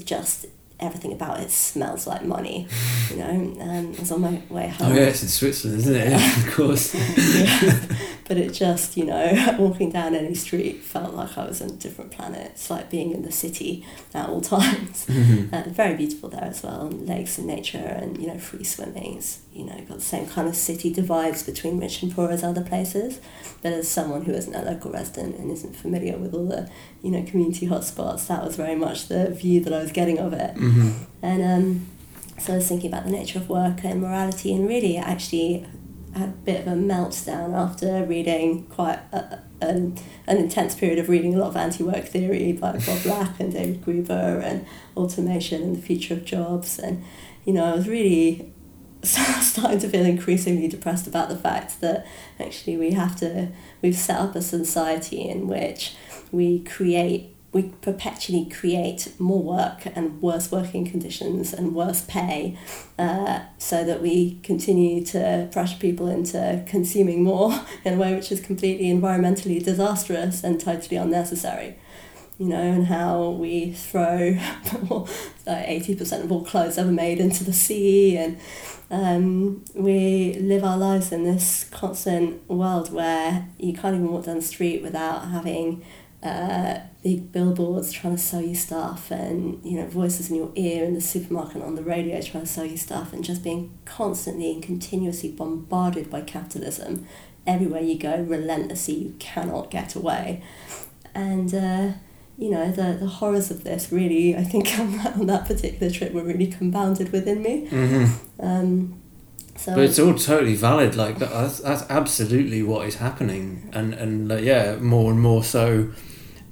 just everything about it smells like money. You know, um, I was on my way home. Oh yeah, it's in Switzerland, isn't it? Yeah, of course. Yeah. but it just, you know, walking down any street felt like I was on a different planet. It's like being in the city at all times. Mhm. Uh, very beautiful there as well, and lakes and nature and, you know, free swimming. It's, you know, got the same kind of city divides between rich and poor as other places. But as someone who isn't a local resident and isn't familiar with all the, you know, community hotspots, that was very much the view that I was getting of it. Mhm. And um, so I was thinking about the nature of work and morality, and really actually had a bit of a meltdown after reading quite a, an, an intense period of reading a lot of anti work theory by Bob Black and David Graeber and automation and the future of jobs. And, you know, I was really starting to feel increasingly depressed about the fact that actually we have to, we've set up a society in which we create we perpetually create more work and worse working conditions and worse pay uh, so that we continue to pressure people into consuming more in a way which is completely environmentally disastrous and totally unnecessary. You know, and how we throw like 80% of all clothes ever made into the sea, and um, we live our lives in this constant world where you can't even walk down the street without having uh, big billboards trying to sell you stuff and you know voices in your ear in the supermarket and on the radio trying to sell you stuff and just being constantly and continuously bombarded by capitalism. Everywhere you go relentlessly you cannot get away. And uh, you know the, the horrors of this really I think on that, on that particular trip were really compounded within me Mhm. um, so But it's all totally valid. Like that's, that's absolutely what is happening, and and yeah, more and more so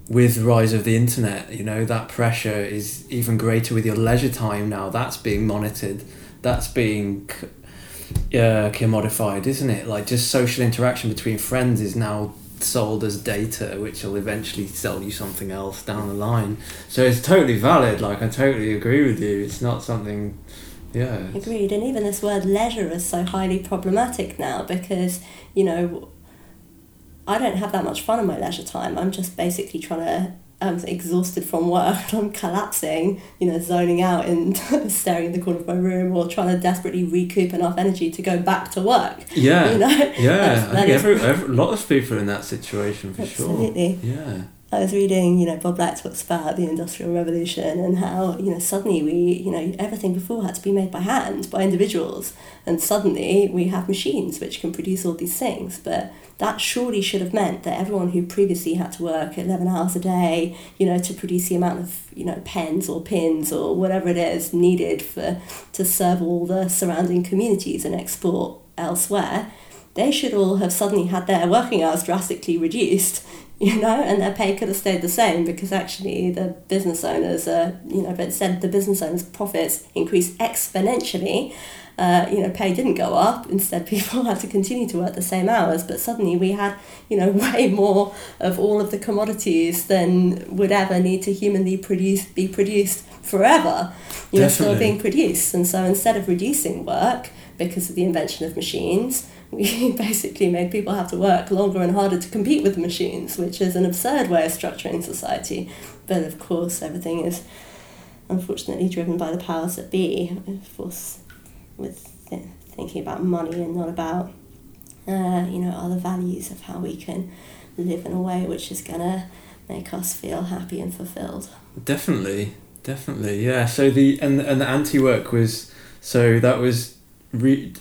with the rise of the internet. You know that pressure is even greater with your leisure time now. That's being monitored. That's being yeah commodified, isn't it? Like just social interaction between friends is now sold as data, which will eventually sell you something else down the line. So it's totally valid. Like I totally agree with you. It's not something. Yeah. Agreed, and even this word leisure is so highly problematic now because, you know, I don't have that much fun in my leisure time. I'm just basically trying to, I'm exhausted from work I'm collapsing, you know, zoning out and staring in the corner of my room or trying to desperately recoup enough energy to go back to work. Yeah. You know? Yeah, That's- I that think every, every, a lot of people in that situation for Absolutely. sure. Yeah. I was reading, you know, Bob Black talks about the Industrial Revolution and how, you know, suddenly we, you know, everything before had to be made by hand, by individuals. And suddenly we have machines which can produce all these things. But that surely should have meant that everyone who previously had to work 11 hours a day, you know, to produce the amount of, you know, pens or pins or whatever it is needed for to serve all the surrounding communities and export elsewhere, they should all have suddenly had their working hours drastically reduced you know, and their pay could have stayed the same because actually the business owners are, you know, but instead the business owners' profits increased exponentially. Uh, you know, pay didn't go up. Instead, people had to continue to work the same hours. But suddenly, we had, you know, way more of all of the commodities than would ever need to humanly produce be produced forever. You know, still being produced. And so, instead of reducing work because of the invention of machines, we basically made people have to work longer and harder to compete with the machines, which is an absurd way of structuring society. But of course, everything is unfortunately driven by the powers that be, of course, with th- thinking about money and not about, uh, you know, other values of how we can live in a way which is going to make us feel happy and fulfilled. Definitely, definitely, yeah. So the and and the anti work was so that was re-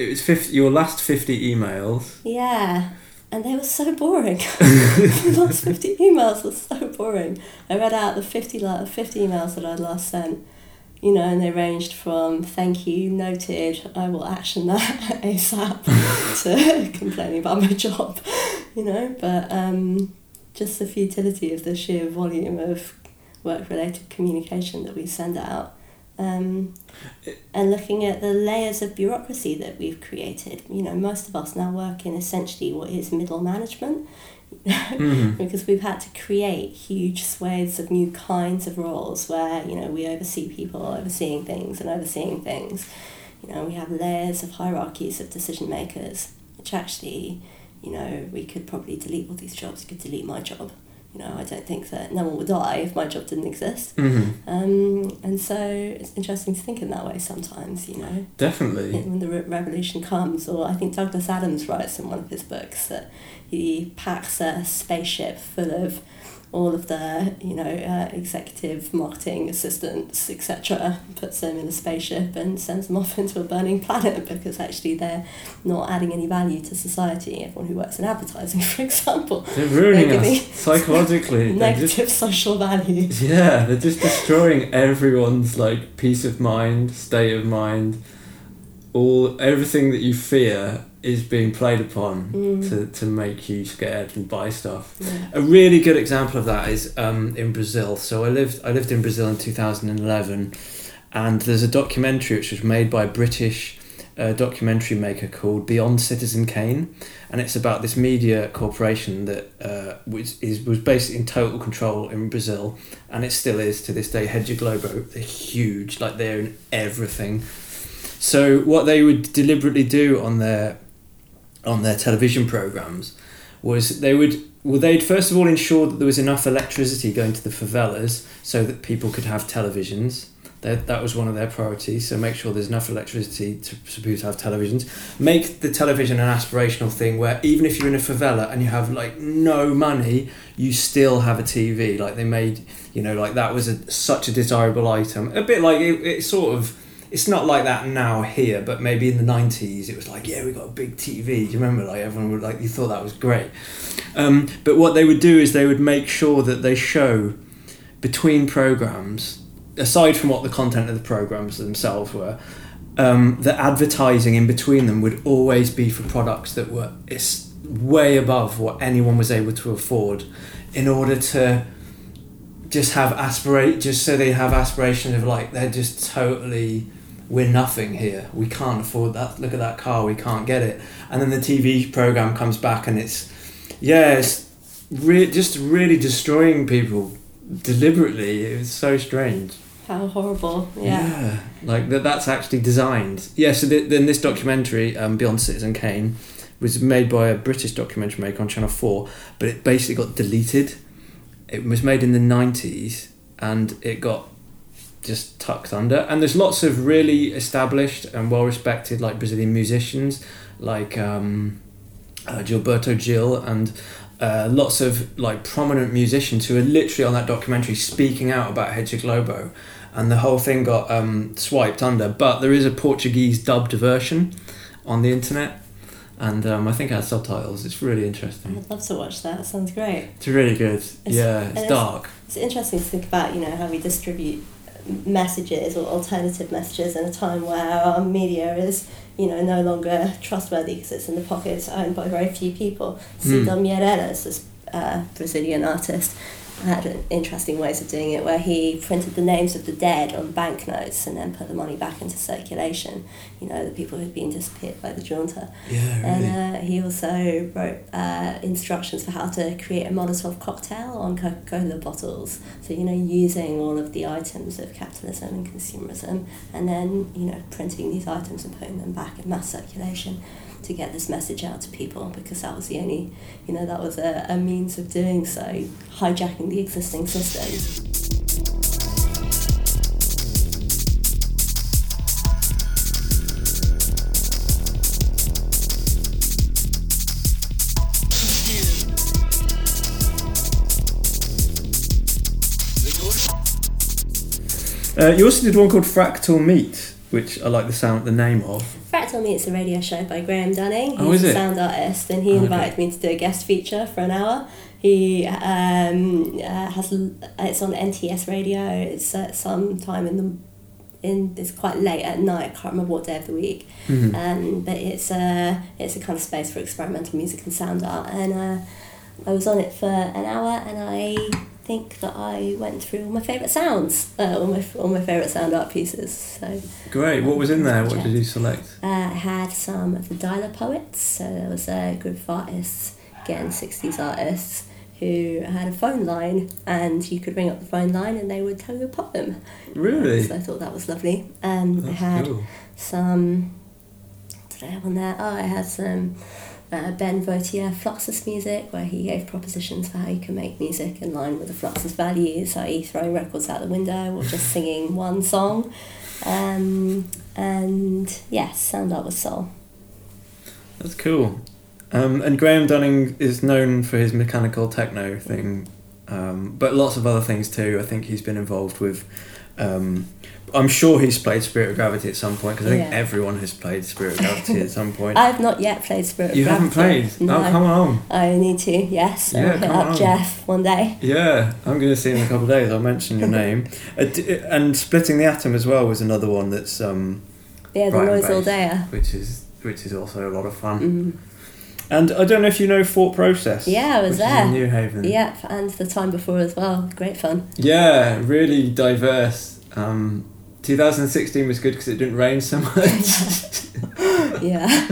it was 50, your last 50 emails. Yeah. And they were so boring. the last 50 emails were so boring. I read out the 50, 50 emails that I'd last sent, you know, and they ranged from thank you, noted, I will action that ASAP, to complaining about my job, you know. But um, just the futility of the sheer volume of work related communication that we send out um, and looking at the layers of bureaucracy that we've created. You know, most of us now work in essentially what is middle management. mm-hmm. because we've had to create huge swathes of new kinds of roles where you know we oversee people overseeing things and overseeing things you know we have layers of hierarchies of decision makers which actually you know we could probably delete all these jobs we could delete my job you know, I don't think that no one would die if my job didn't exist. Mm-hmm. Um, and so it's interesting to think in that way sometimes, you know. Definitely. When the re- revolution comes, or I think Douglas Adams writes in one of his books that he packs a spaceship full of all of the you know uh, executive marketing assistants etc puts them in a spaceship and sends them off into a burning planet because actually they're not adding any value to society. Everyone who works in advertising for example they're ruining they're us psychologically. Negative just, social values yeah they're just destroying everyone's like peace of mind state of mind all everything that you fear is being played upon mm. to, to make you scared and buy stuff. Yeah. A really good example of that is um, in Brazil. So I lived I lived in Brazil in two thousand and eleven, and there's a documentary which was made by a British uh, documentary maker called Beyond Citizen Kane, and it's about this media corporation that uh, which is was basically in total control in Brazil, and it still is to this day. Rede Globo, they're huge, like they own everything. So what they would deliberately do on their on their television programs was they would well they'd first of all ensure that there was enough electricity going to the favelas so that people could have televisions. That, that was one of their priorities so make sure there's enough electricity to, people to have televisions. Make the television an aspirational thing where even if you're in a favela and you have like no money you still have a tv like they made you know like that was a, such a desirable item. A bit like it, it sort of it's not like that now here, but maybe in the nineties it was like, yeah, we got a big TV. Do you remember? Like everyone would like you thought that was great. Um, but what they would do is they would make sure that they show between programs, aside from what the content of the programs themselves were, um, the advertising in between them would always be for products that were way above what anyone was able to afford, in order to just have aspirate just so they have aspirations of like they're just totally we're nothing here. We can't afford that. Look at that car. We can't get it. And then the TV program comes back and it's, yeah, it's re- just really destroying people deliberately. It was so strange. How horrible. Yeah. Yeah. Like that. That's actually designed. Yeah. So the, then this documentary, um, Beyond Citizen Kane, was made by a British documentary maker on Channel Four, but it basically got deleted. It was made in the nineties, and it got just tucked under. And there's lots of really established and well respected like Brazilian musicians like um, uh, Gilberto Gil and uh, lots of like prominent musicians who are literally on that documentary speaking out about Rede Globo, and the whole thing got um, swiped under. But there is a Portuguese dubbed version on the internet, and um, I think it has subtitles. It's really interesting. I'd love to watch that. Sounds great. It's really good. yeah, and it's it's- dark. It's interesting to think about, you know, how we distribute messages or alternative messages in a time where our media is, you know, no longer trustworthy because it's in the pockets owned by very few people. Hmm. Cildo Meireles, this uh, Brazilian artist, had interesting ways of doing it where he printed the names of the dead on banknotes and then put the money back into circulation. You know, the people who'd been disappeared by the junta. Yeah, really. And uh, he also wrote uh, instructions for how to create a Molotov cocktail on Coca Cola bottles. So, you know, using all of the items of capitalism and consumerism and then, you know, printing these items and putting them back in mass circulation to get this message out to people because that was the only, you know, that was a, a means of doing so, hijacking the existing systems. Uh, you also did one called Fractal Meat, which I like the sound, the name of. Fractal Meat's a radio show by Graham Dunning. He's Oh, is a it? sound artist, and he Oh, okay. invited me to do a guest feature for an hour. He um, uh, has it's on NTS radio. It's at some time in the in it's quite late at night. I can't remember what day of the week. Mhm. Um, but it's a it's a kind of space for experimental music and sound art, and uh, I was on it for an hour, and I think that I went through all my favourite sounds, uh, all my all my favourite sound art pieces. So. Great. What was in there? What did you select? Uh, I had some of the Dialer poets, so there was a group of artists, again 60s artists, who had a phone line and you could ring up the phone line and they would tell you a poem. Really? So I thought that was lovely. Um, I had cool. some, did I have on there? Oh, I had some uh, Ben Vautier Fluxus music where he gave propositions for how you can make music in line with the Fluxus values, i.e. throwing records out the window or just singing one song. Um, and yes, sound art with soul. That's cool. Um, and Graham Dunning is known for his mechanical techno thing, um, but lots of other things too. I think he's been involved with. Um, I'm sure he's played Spirit of Gravity at some point because I think Yeah. everyone has played Spirit of Gravity at some point. I've not yet played Spirit you of Gravity. You haven't played? No. Oh, come on. I need to, yes. Yeah, I'll hit up on. Jeff one day. Yeah, I'm going to see him in a couple of days. I'll mention your name. And Splitting the Atom as well was another one that's um, Yeah, the noise all day. which is which is also a lot of fun. Mm. And I don't know if you know Fort Process. Yeah, I was there. in Newhaven. Yep, and the time before as well. Great fun. Yeah, really diverse. Um, 2016 was good because it didn't rain so much. yeah,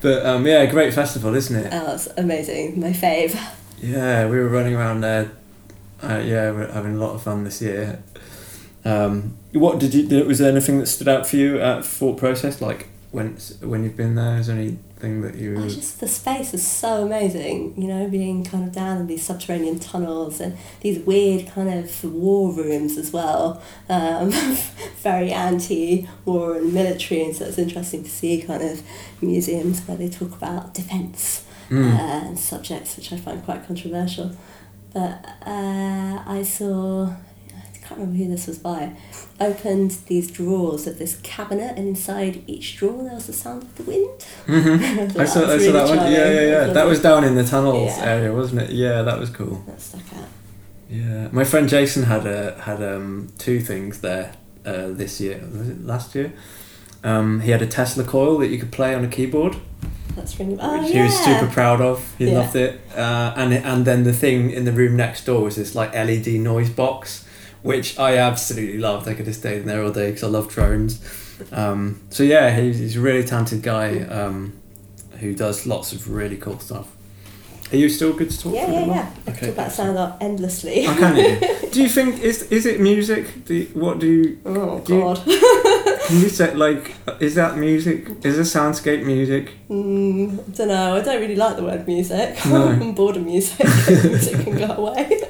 but um, yeah, great festival, isn't it? that was amazing. My fave. Yeah, we were running around there. Uh, yeah, we're having a lot of fun this year. Um, what did you? Was there anything that stood out for you at Fort Process? Like when when you've been there, is there anything that you? Oh, just the space is so amazing, you know, being kind of down in these subterranean tunnels and these weird kind of war rooms as well. Um, very anti war and military, and so it's interesting to see kind of museums where they talk about defence Mm. uh, and subjects which I find quite controversial. But uh, I saw, can't remember who this was by, opened these drawers of this cabinet, and inside each drawer there was the sound of the wind. Mhm. I saw, I was saw really that one. Yeah, yeah, yeah. That was down in the tunnels Yeah. area, wasn't it? Yeah, that was cool. That stuck out. Yeah, my friend Jason had a had um two things there uh, this year. Was it last year? Um, he had a Tesla coil that you could play on a keyboard, That's really. Oh, which yeah. he was super proud of. He Yeah. loved it. Uh, and and then the thing in the room next door was this like LED noise box, which I absolutely loved. I could have stayed in there all day because I love drones. Um, so yeah, he's, he's a really talented guy um, who does lots of really cool stuff. Are you still good to talk? Yeah, yeah, yeah. I could talk about sound art endlessly. Oh, can you? Do you think is is it music? Do you, what do you oh Do you- god. can you say like is that music? Is a soundscape music? Mm, I don't know. I don't really like the word music. No. I'm bored of music. music can go away.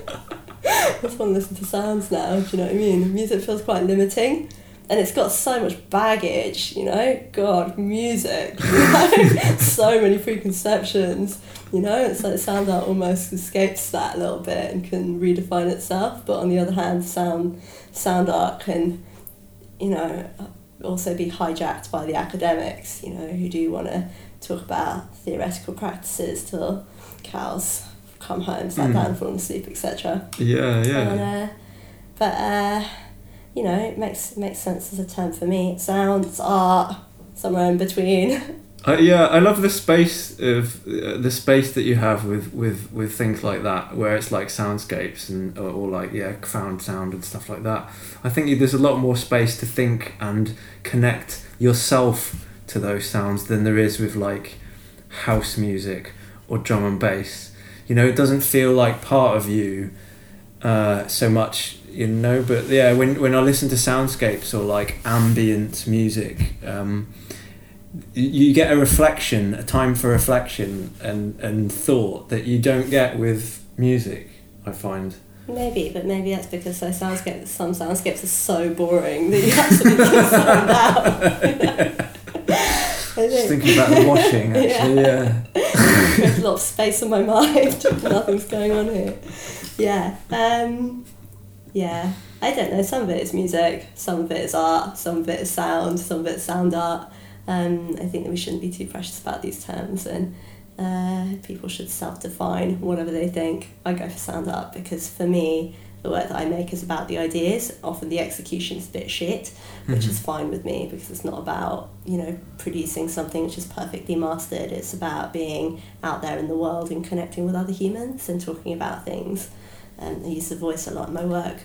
Just want to listen to sounds now. Do you know what I mean? Music feels quite limiting. and it's got so much baggage, you know. God, music, you know? so many preconceptions, you know. It's like sound art almost escapes that a little bit and can redefine itself. But on the other hand, sound sound art can, you know, also be hijacked by the academics, you know, who do want to talk about theoretical practices till cows come home, sat Mm. down, fall asleep, etc. Yeah, yeah. And, uh, but uh, you know, it makes it makes sense as a term for me. It sounds art somewhere in between. Uh, yeah, I love the space of uh, the space that you have with, with, with things like that, where it's like soundscapes and or, or like yeah, found sound and stuff like that. I think there's a lot more space to think and connect yourself to those sounds than there is with like house music or drum and bass. You know, it doesn't feel like part of you uh, so much, you know. But yeah, when when I listen to soundscapes or like ambient music. Um, you- get a reflection, a time for reflection and, and thought that you don't get with music. I find. maybe, but maybe that's because those soundscapes, some soundscapes are so boring that you absolutely get zoned out. I Just thinking about the washing, actually. Yeah. there's a lot of space in my mind. Nothing's going on here. Yeah. Um, yeah. I don't know. Some of it is music. Some of it is art. Some of it is sound. Some of it is sound art. Um, I think that we shouldn't be too precious about these terms, and uh, people should self-define whatever they think. I go for sound art because for me, the work that I make is about the ideas. Often the execution's a bit shit, which is fine with me because it's not about you know producing something which is perfectly mastered. It's about being out there in the world and connecting with other humans and talking about things. Um, I use the voice a lot in my work,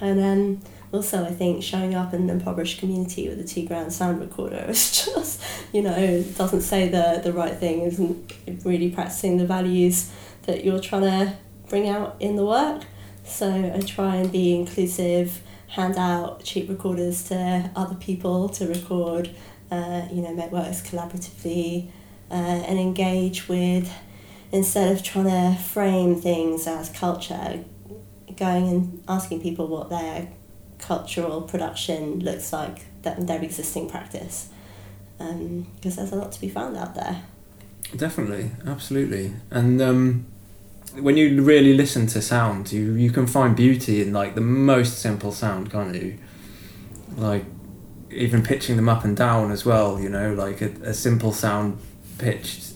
and um, also I think showing up in an impoverished community with a two grand sound recorder is just you know doesn't say the the right thing. Isn't really practicing the values that you're trying to bring out in the work. So I try and be inclusive, hand out cheap recorders to other people to record, uh, you know, make works collaboratively, uh, and engage with, instead of trying to frame things as culture, going and asking people what their cultural production looks like, that their existing practice. Because there's a lot to be found out there. Definitely, absolutely. And um, when you really listen to sound, you you can find beauty in like the most simple sound, can't you? Like even pitching them up and down as well. You know, like a, a simple sound pitched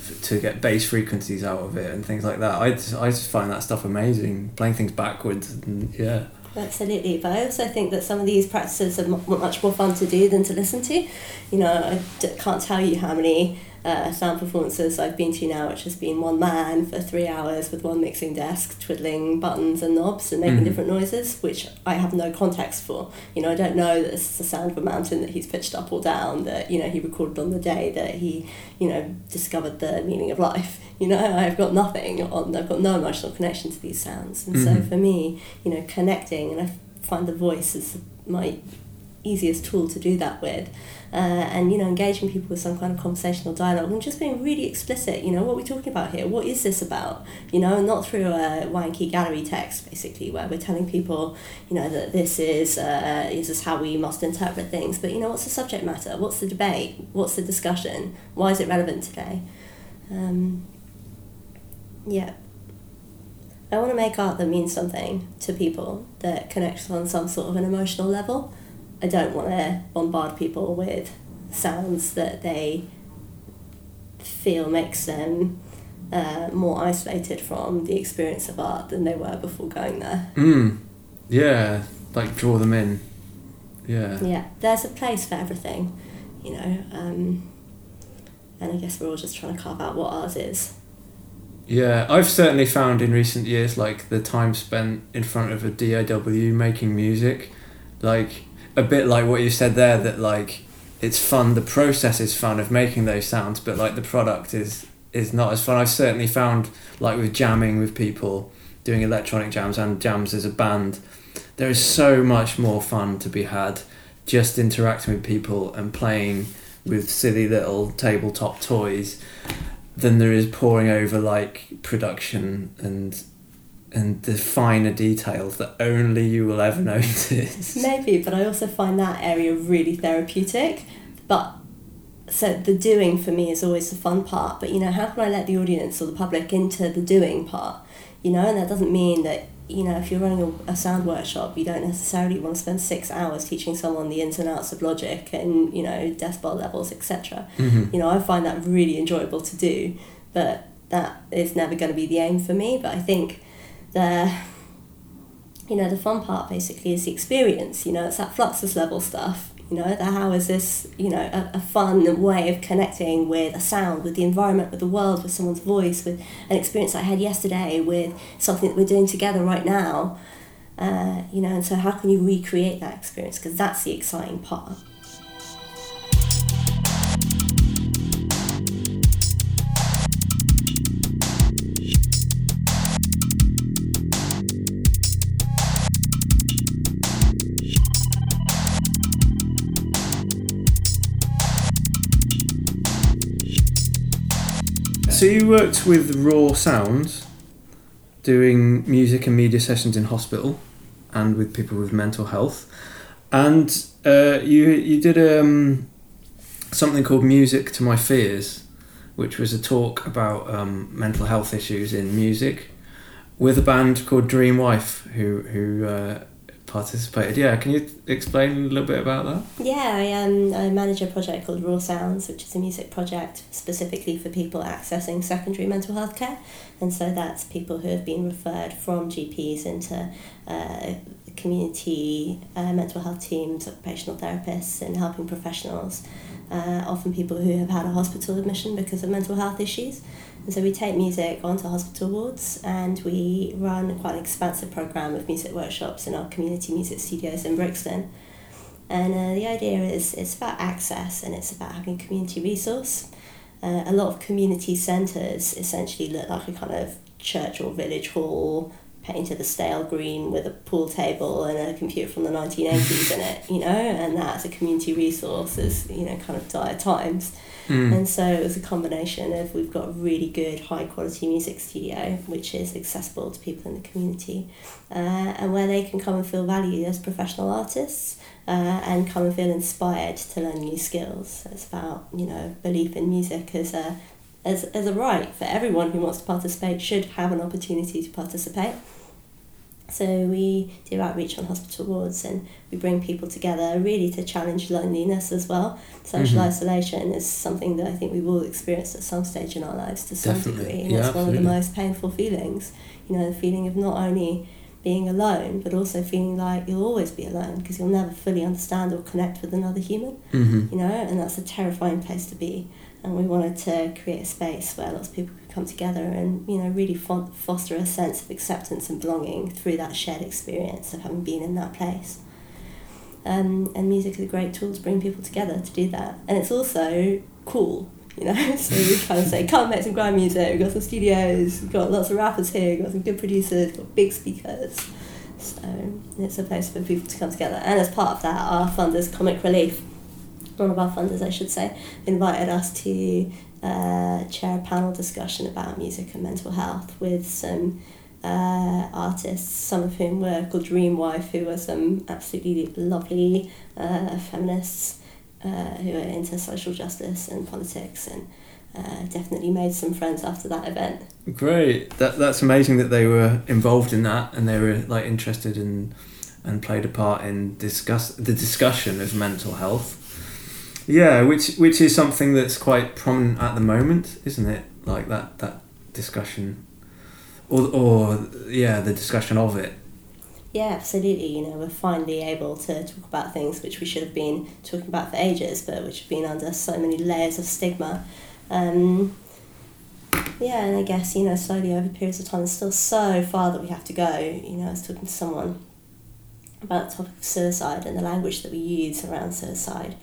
f- to get bass frequencies out of it and things like that. I just, I just find that stuff amazing. Playing things backwards, and yeah. Absolutely, but I also think that some of these practices are mu- much more fun to do than to listen to. You know, I d- can't tell you how many uh, sound performances I've been to now, which has been one man for three hours with one mixing desk, twiddling buttons and knobs and making Mhm. different noises, which I have no context for. You know, I don't know that this is the sound of a mountain that he's pitched up or down, that, you know, he recorded on the day that he, you know, discovered the meaning of life. You know, I've got nothing on, I've got no emotional connection to these sounds. And so Mhm. for me, you know, connecting, and I find the voice is my easiest tool to do that with. Uh, and you know, engaging people with some kind of conversational dialogue and just being really explicit. You know, what we're talking about here. What is this about? You know, not through a wanky gallery text, basically, where we're telling people, you know, that this is uh, this is how we must interpret things. But you know, what's the subject matter? What's the debate? What's the discussion? Why is it relevant today? Um, yeah. I want to make art that means something to people that connects on some sort of an emotional level. I don't want to bombard people with sounds that they feel makes them uh, more isolated from the experience of art than they were before going there. Mm. Yeah, like draw them in. Yeah. Yeah, there's a place for everything, you know, um, and I guess we're all just trying to carve out what ours is. Yeah, I've certainly found in recent years, like the time spent in front of a DAW making music, like a bit like what you said there, that like it's fun. The process is fun of making those sounds, but like the product is is not as fun. I've certainly found like with jamming with people, doing electronic jams and jams as a band, there is so much more fun to be had just interacting with people and playing with silly little tabletop toys than there is pouring over like production and and the finer details that only you will ever notice. Maybe, but I also find that area really therapeutic. But so the doing for me is always the fun part. But you know, how can I let the audience or the public into the doing part? You know, and that doesn't mean that you know if you're running a, a sound workshop, you don't necessarily want to spend six hours teaching someone the ins and outs of logic and you know decibel levels, etc. Mhm. You know, I find that really enjoyable to do, but that is never going to be the aim for me. But I think the you know the fun part basically is the experience. You know, it's that fluxus level stuff. You know, the how is this you know a, a fun way of connecting with a sound, with the environment, with the world, with someone's voice, with an experience I had yesterday, with something that we're doing together right now. Uh, you know, and so how can you recreate that experience? Because that's the exciting part. So you worked with Raw Sounds, doing music and media sessions in hospital, and with people with mental health, and uh, you you did um, something called Music to My Fears, which was a talk about um, mental health issues in music, with a band called Dream Wife who who uh, participated. Yeah, can you explain a little bit about that? Yeah, I, um, I manage a project called Raw Sounds, which is a music project specifically for people accessing secondary mental health care. And so that's people who have been referred from GPs into uh, community uh, mental health teams, occupational therapists, and helping professionals. Uh, often people who have had a hospital admission because of mental health issues. And so we take music onto hospital wards and we run quite an expansive program of music workshops in our community music studios in Brixton. And uh, the idea is it's about access and it's about having community resource. Uh, a lot of community centres essentially look like a kind of church or village hall painted a stale green with a pool table and a computer from the 1980s in it, you know, and that's a community resource as, you know, kind of dire times. Mm. And so it was a combination of we've got a really good high quality music studio which is accessible to people in the community uh, and where they can come and feel valued as professional artists uh, and come and feel inspired to learn new skills. It's about you know belief in music as a as, as a right for everyone who wants to participate should have an opportunity to participate. So we do outreach on hospital wards and we bring people together really to challenge loneliness as well. Social Mhm. isolation is something that I think we've all experienced at some stage in our lives to some Definitely. degree. And Yeah, it's one of the most painful feelings. You know, the feeling of not only being alone, but also feeling like you'll always be alone because you'll never fully understand or connect with another human hmm you know, and that's a terrifying place to be. And we wanted to create a space where lots of people could come together and, you know, really fo- foster a sense of acceptance and belonging through that shared experience of having been in that place. Um, and music is a great tool to bring people together to do that. And it's also cool, you know, so we kind of say, come make some grime music, we've got some studios, we've got lots of rappers here, we've got some good producers, we've got big speakers. So it's a place for people to come together. And as part of that, our funders, Comic Relief, one of our funders, I should say, invited us to uh, chair a panel discussion about music and mental health with some uh, artists, some of whom were called Dream Wife, who were some absolutely lovely uh, feminists uh, who are into social justice and politics and uh, definitely made some friends after that event. Great. That that's amazing that they were involved in that and they were like interested in and played a part in discuss the discussion of mental health. Yeah, which which is something that's quite prominent at the moment, isn't it? Like that that discussion, or or yeah, the discussion of it. Yeah, absolutely. You know, we're finally able to talk about things which we should have been talking about for ages, but which have been under so many layers of stigma. Um, yeah, and I guess, you know, slowly over periods of time, there's still so far that we have to go. You know, I was talking to someone about the topic of suicide and the language that we use around suicide.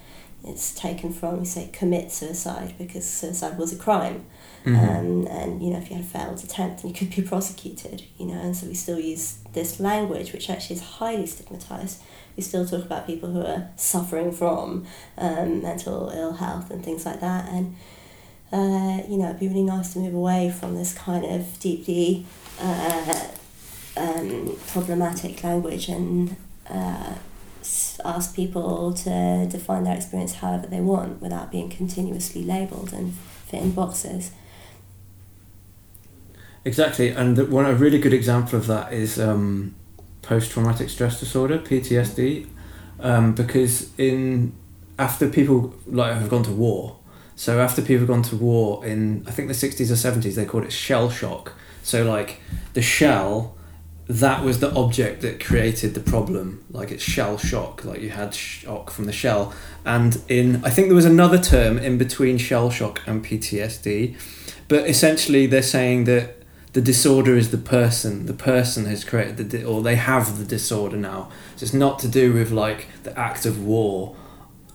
It's taken from, we say, commit suicide because suicide was a crime. Mhm. Um, and you know, if you had a failed attempt, then you could be prosecuted. You know, and so we still use this language, which actually is highly stigmatized. We still talk about people who are suffering from um, mental ill health and things like that. And uh, you know, it'd be really nice to move away from this kind of deeply uh, um, problematic language and uh, ask people to define their experience however they want without being continuously labelled and fit in boxes. Exactly, and the, one a really good example of that is um, post-traumatic stress disorder (PTSD), um, because in after people like have gone to war, so after people have gone to war in I think the sixties or seventies, they called it shell shock. So like the shell, that was the object that created the problem. Like it's shell shock, like you had shock from the shell. And in I think there was another term in between shell shock and PTSD, but essentially they're saying that the disorder is the person. The person has created the di- or they have the disorder now. So it's not to do with like the act of war,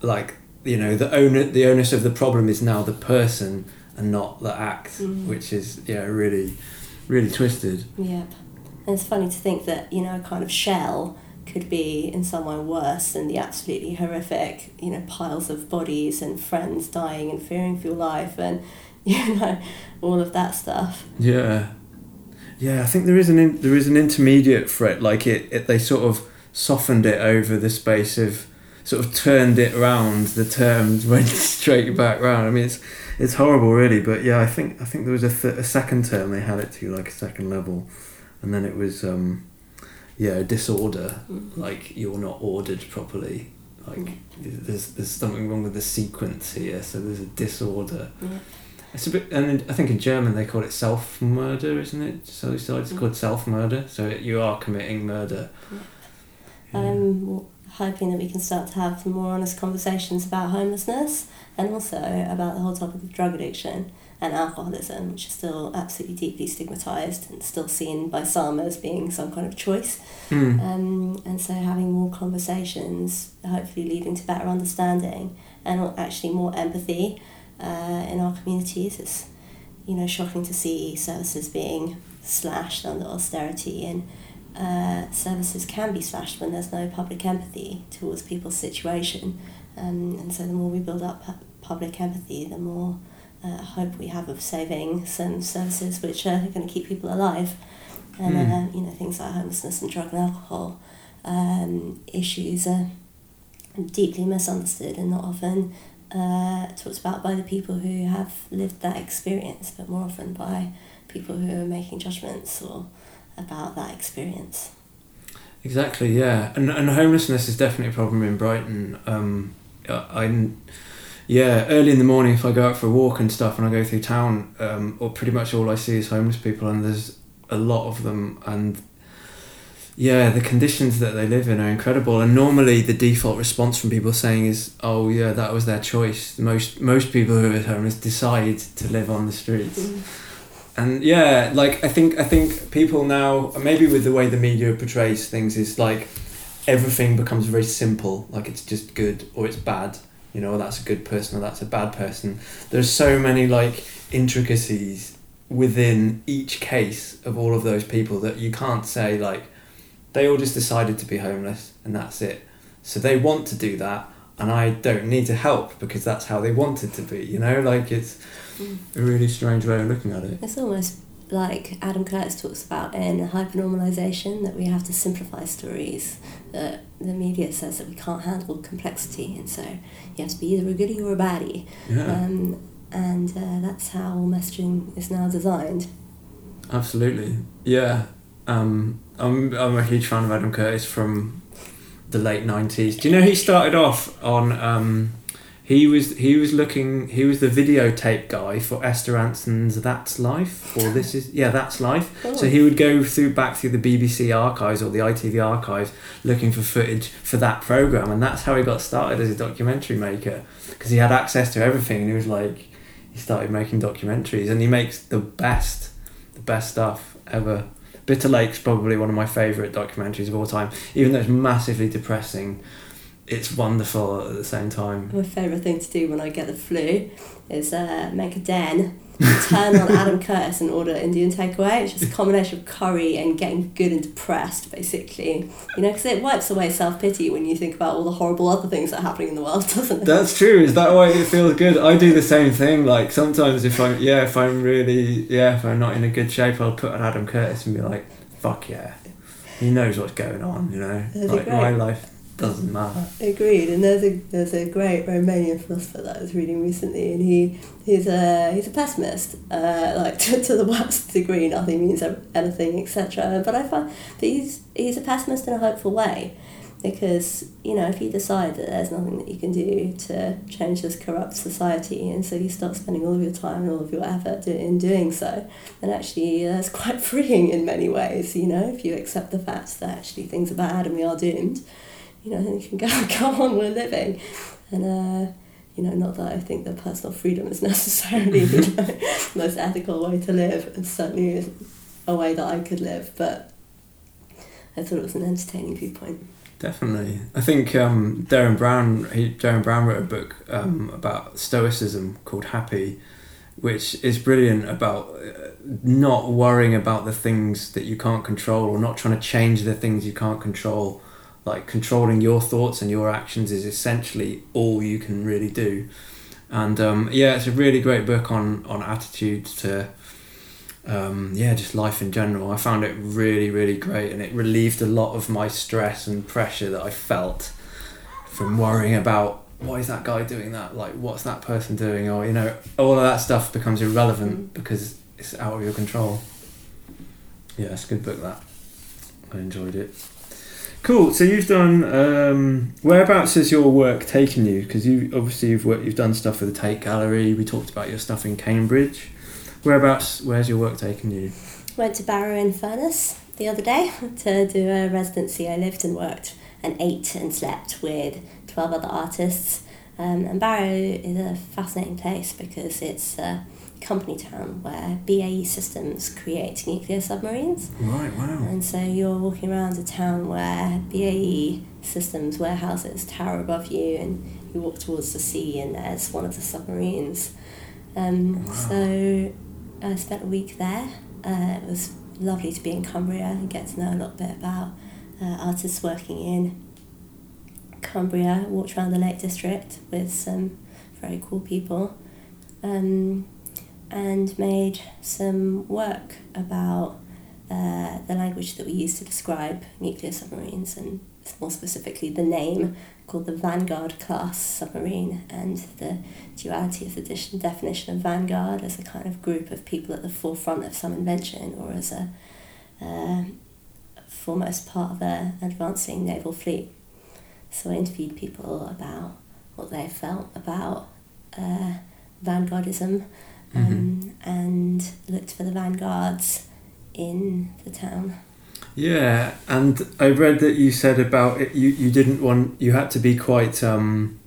like you know the owner the onus of the problem is now the person and not the act, Mm. which is yeah really, really twisted. Yep. And it's funny to think that, you know, a kind of shell could be in some way worse than the absolutely horrific, you know, piles of bodies and friends dying and fearing for your life and, you know, all of that stuff. Yeah, yeah. I think there is an in, there is an intermediate threat. Like it, it, they sort of softened it over the space of sort of turned it around. The terms went straight back round. I mean, it's it's horrible, really. But yeah, I think I think there was a, th- a second term they had it to like a second level, and then it was um, yeah disorder. Mm. Like you're not ordered properly. Like there's there's something wrong with the sequence here. So there's a disorder. Yeah. It's a bit, and in, I think in German they call it self murder, isn't it? Suicide is Mm. called self murder. So you are committing murder. Yeah. I'm hoping that we can start to have more honest conversations about homelessness and also about the whole topic of drug addiction and alcoholism, which is still absolutely deeply stigmatised and still seen by some as being some kind of choice. Mm. Um, and so having more conversations, hopefully leading to better understanding and actually more empathy uh, in our communities. It's you know shocking to see services being slashed under austerity and uh, services can be slashed when there's no public empathy towards people's situation. Um, and so the more we build up pu- public empathy, the more uh, hope we have of saving some services which are going to keep people alive. And Hmm. uh, you know things like homelessness and drug and alcohol um, issues are deeply misunderstood and not often uh, talked about by the people who have lived that experience, but more often by people who are making judgments or about that experience. Exactly. Yeah, and and homelessness is definitely a problem in Brighton. Um, I- yeah, early in the morning if I go out for a walk and stuff, and I go through town, um, or pretty much all I see is homeless people, and there's a lot of them, and yeah, the conditions that they live in are incredible. And normally, the default response from people saying is, "Oh, yeah, that was their choice." Most most people who are homeless decide to live on the streets and yeah like i think i think people now maybe with the way the media portrays things is like everything becomes very simple like it's just good or it's bad you know that's a good person or that's a bad person. There's so many like intricacies within each case of all of those people that you can't say like they all just decided to be homeless and that's it. So they want to do that and i don't need to help because that's how they wanted to be you know? Like it's mm. a really strange way of looking at it. It's almost like Adam Curtis talks about in hypernormalization that we have to simplify stories. That the media says that we can't handle complexity, and so you have to be either a goodie or a baddie. Yeah, Um, and uh, that's how messaging is now designed. absolutely. Yeah, um, I'm I'm a huge fan of Adam Curtis from the late nineties. Do you know he started off on? Um, he was he was looking he was the videotape guy for Esther Rantzen's That's Life or this is yeah That's Life. Cool. So oh. he would go through back through the BBC archives or the ITV archives looking for footage for that program, and that's how he got started as a documentary maker because he had access to everything, and he was like, he started making documentaries, and he makes the best, the best stuff ever. Bitter Lake's probably one of my favourite documentaries of all time, even though it's massively depressing. It's wonderful at the same time. My favourite thing to do when I get the flu is uh, make a den, turn on Adam Curtis and order Indian takeaway. It's just a combination of curry and getting good and depressed, basically. You know, because it wipes away self pity when you think about all the horrible other things that are happening in the world, doesn't it? That's true. Is that why it feels good? I do the same thing. Like sometimes if I'm yeah, if I'm really yeah, if I'm not in a good shape, I'll put on Adam Curtis and be like, fuck yeah, he knows what's going on. You know, That'd like my life doesn't matter. Agreed, and there's a there's a great Romanian philosopher that I was reading recently, and he he's a he's a pessimist, uh, like to, to the worst degree. Nothing means anything, etc. But I find that he's he's a pessimist in a hopeful way, because you know if you decide that there's nothing that you can do to change this corrupt society, and so you start spending all of your time and all of your effort in doing so, then actually uh, it's quite freeing in many ways. You know, if you accept the fact that actually things are bad and we are doomed you know, then you can go, go on, we're living. And, uh, you know, not that I think that personal freedom is necessarily you know, the most ethical way to live, and certainly a way that I could live, but I thought it was an entertaining viewpoint. Definitely, I think um, Derren Brown. He, Derren Brown wrote a book um, about Stoicism called Happy, which is brilliant about uh, not worrying about the things that you can't control or not trying to change the things you can't control like controlling your thoughts and your actions is essentially all you can really do. And um, yeah it's a really great book on on attitudes to um, yeah just life in general. I found it really really great and it relieved a lot of my stress and pressure that i felt from worrying about why is that guy doing that? Like what's that person doing? Or you know all of that stuff becomes irrelevant because it's out of your control. Yeah it's a good book that. I enjoyed it Cool. So you've done. Um, whereabouts has your work taken you? Because you obviously you've worked, you've done stuff for the Tate Gallery. We talked about your stuff in Cambridge. Whereabouts? Where's your work taken you? Went to Barrow in Furness the other day to do a residency. I lived and worked and ate and slept with twelve other artists. Um, and Barrow is a fascinating place because it's. Uh, company town where BAE Systems create nuclear submarines. Right, wow. And so you're walking around a town where BAE Systems warehouses tower above you, and you walk towards the sea, and there's one of the submarines. Um, Wow. So I spent a week there. Uh, it was lovely to be in Cumbria and get to know a little bit about uh, artists working in Cumbria. Walked around the Lake District with some very cool people. Um, and made some work about uh, the language that we use to describe nuclear submarines and more specifically the name called the Vanguard class submarine and the duality of the definition of Vanguard as a kind of group of people at the forefront of some invention or as a uh, foremost part of an advancing naval fleet. So I interviewed people about what they felt about uh, vanguardism um, and looked for the vanguards in the town. Yeah, and I read that you said about it. You you didn't want. You had to be quite um,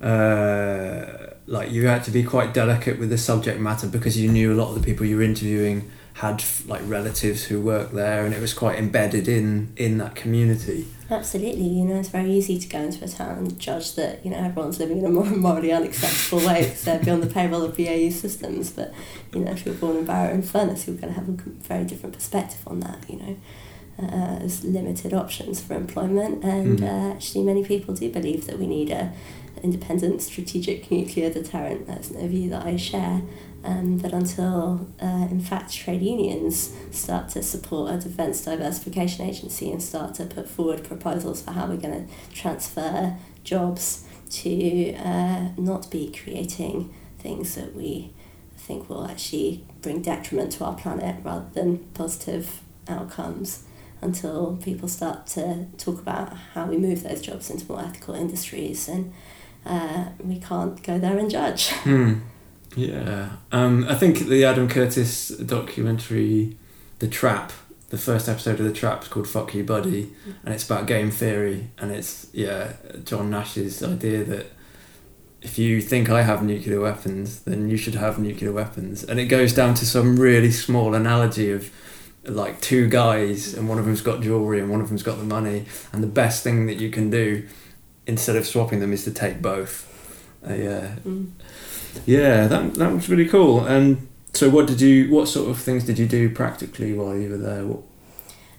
uh, like you had to be quite delicate with the subject matter because you knew a lot of the people you were interviewing had like relatives who worked there, and it was quite embedded in in that community. Absolutely, you know, it's very easy to go into a town and judge that, you know, everyone's living in a more morally unacceptable way because they're beyond the payroll of BAE systems. But, you know, if you're born in Barrow and Furness, you're going to have a very different perspective on that, you know. Uh, there's limited options for employment, and Mhm. uh, actually, many people do believe that we need a independent strategic nuclear deterrent. That's no view that I share. Um, that until, uh, in fact, trade unions start to support a defence diversification agency and start to put forward proposals for how we're going to transfer jobs to uh, not be creating things that we think will actually bring detriment to our planet rather than positive outcomes until people start to talk about how we move those jobs into more ethical industries and uh, we can't go there and judge. Hmm. Yeah. Um, I think the Adam Curtis documentary, The Trap, the first episode of The Trap is called Fuck You Buddy, and it's about game theory, and it's, yeah, John Nash's idea that if you think I have nuclear weapons, then you should have nuclear weapons. And it goes down to some really small analogy of like two guys, and one of them's got jewelry and one of them's got the money, and the best thing that you can do instead of swapping them is to take both. Uh, yeah, Mm. Yeah, that that was really cool. And so, what did you? What sort of things did you do practically while you were there? What,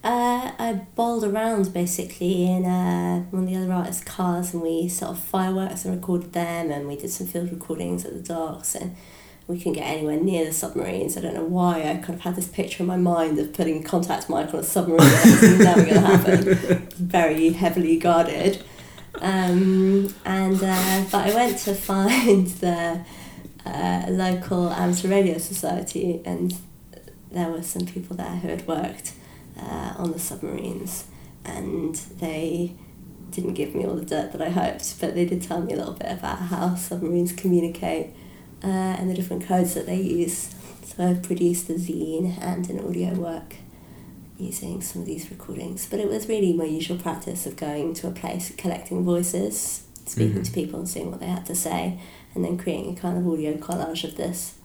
Uh, I bowled around basically in uh, one of the other artists' cars and we sort of fireworks and recorded them and we did some field recordings at the docks and we couldn't get anywhere near the submarines. I don't know why. I kind of had this picture in my mind of putting contact mic on a submarine. That was never going to happen. Very heavily guarded. Um, and uh, but I went to find the uh, local amateur radio society, and there were some people there who had worked uh, on the submarines, and they didn't give me all the dirt that I hoped, but they did tell me a little bit about how submarines communicate uh, and the different codes that they use. So I've produced a zine and an audio work using some of these recordings. But it was really my usual practice of going to a place, collecting voices, speaking Mhm. to people and seeing what they had to say, and then creating a kind of audio collage of this.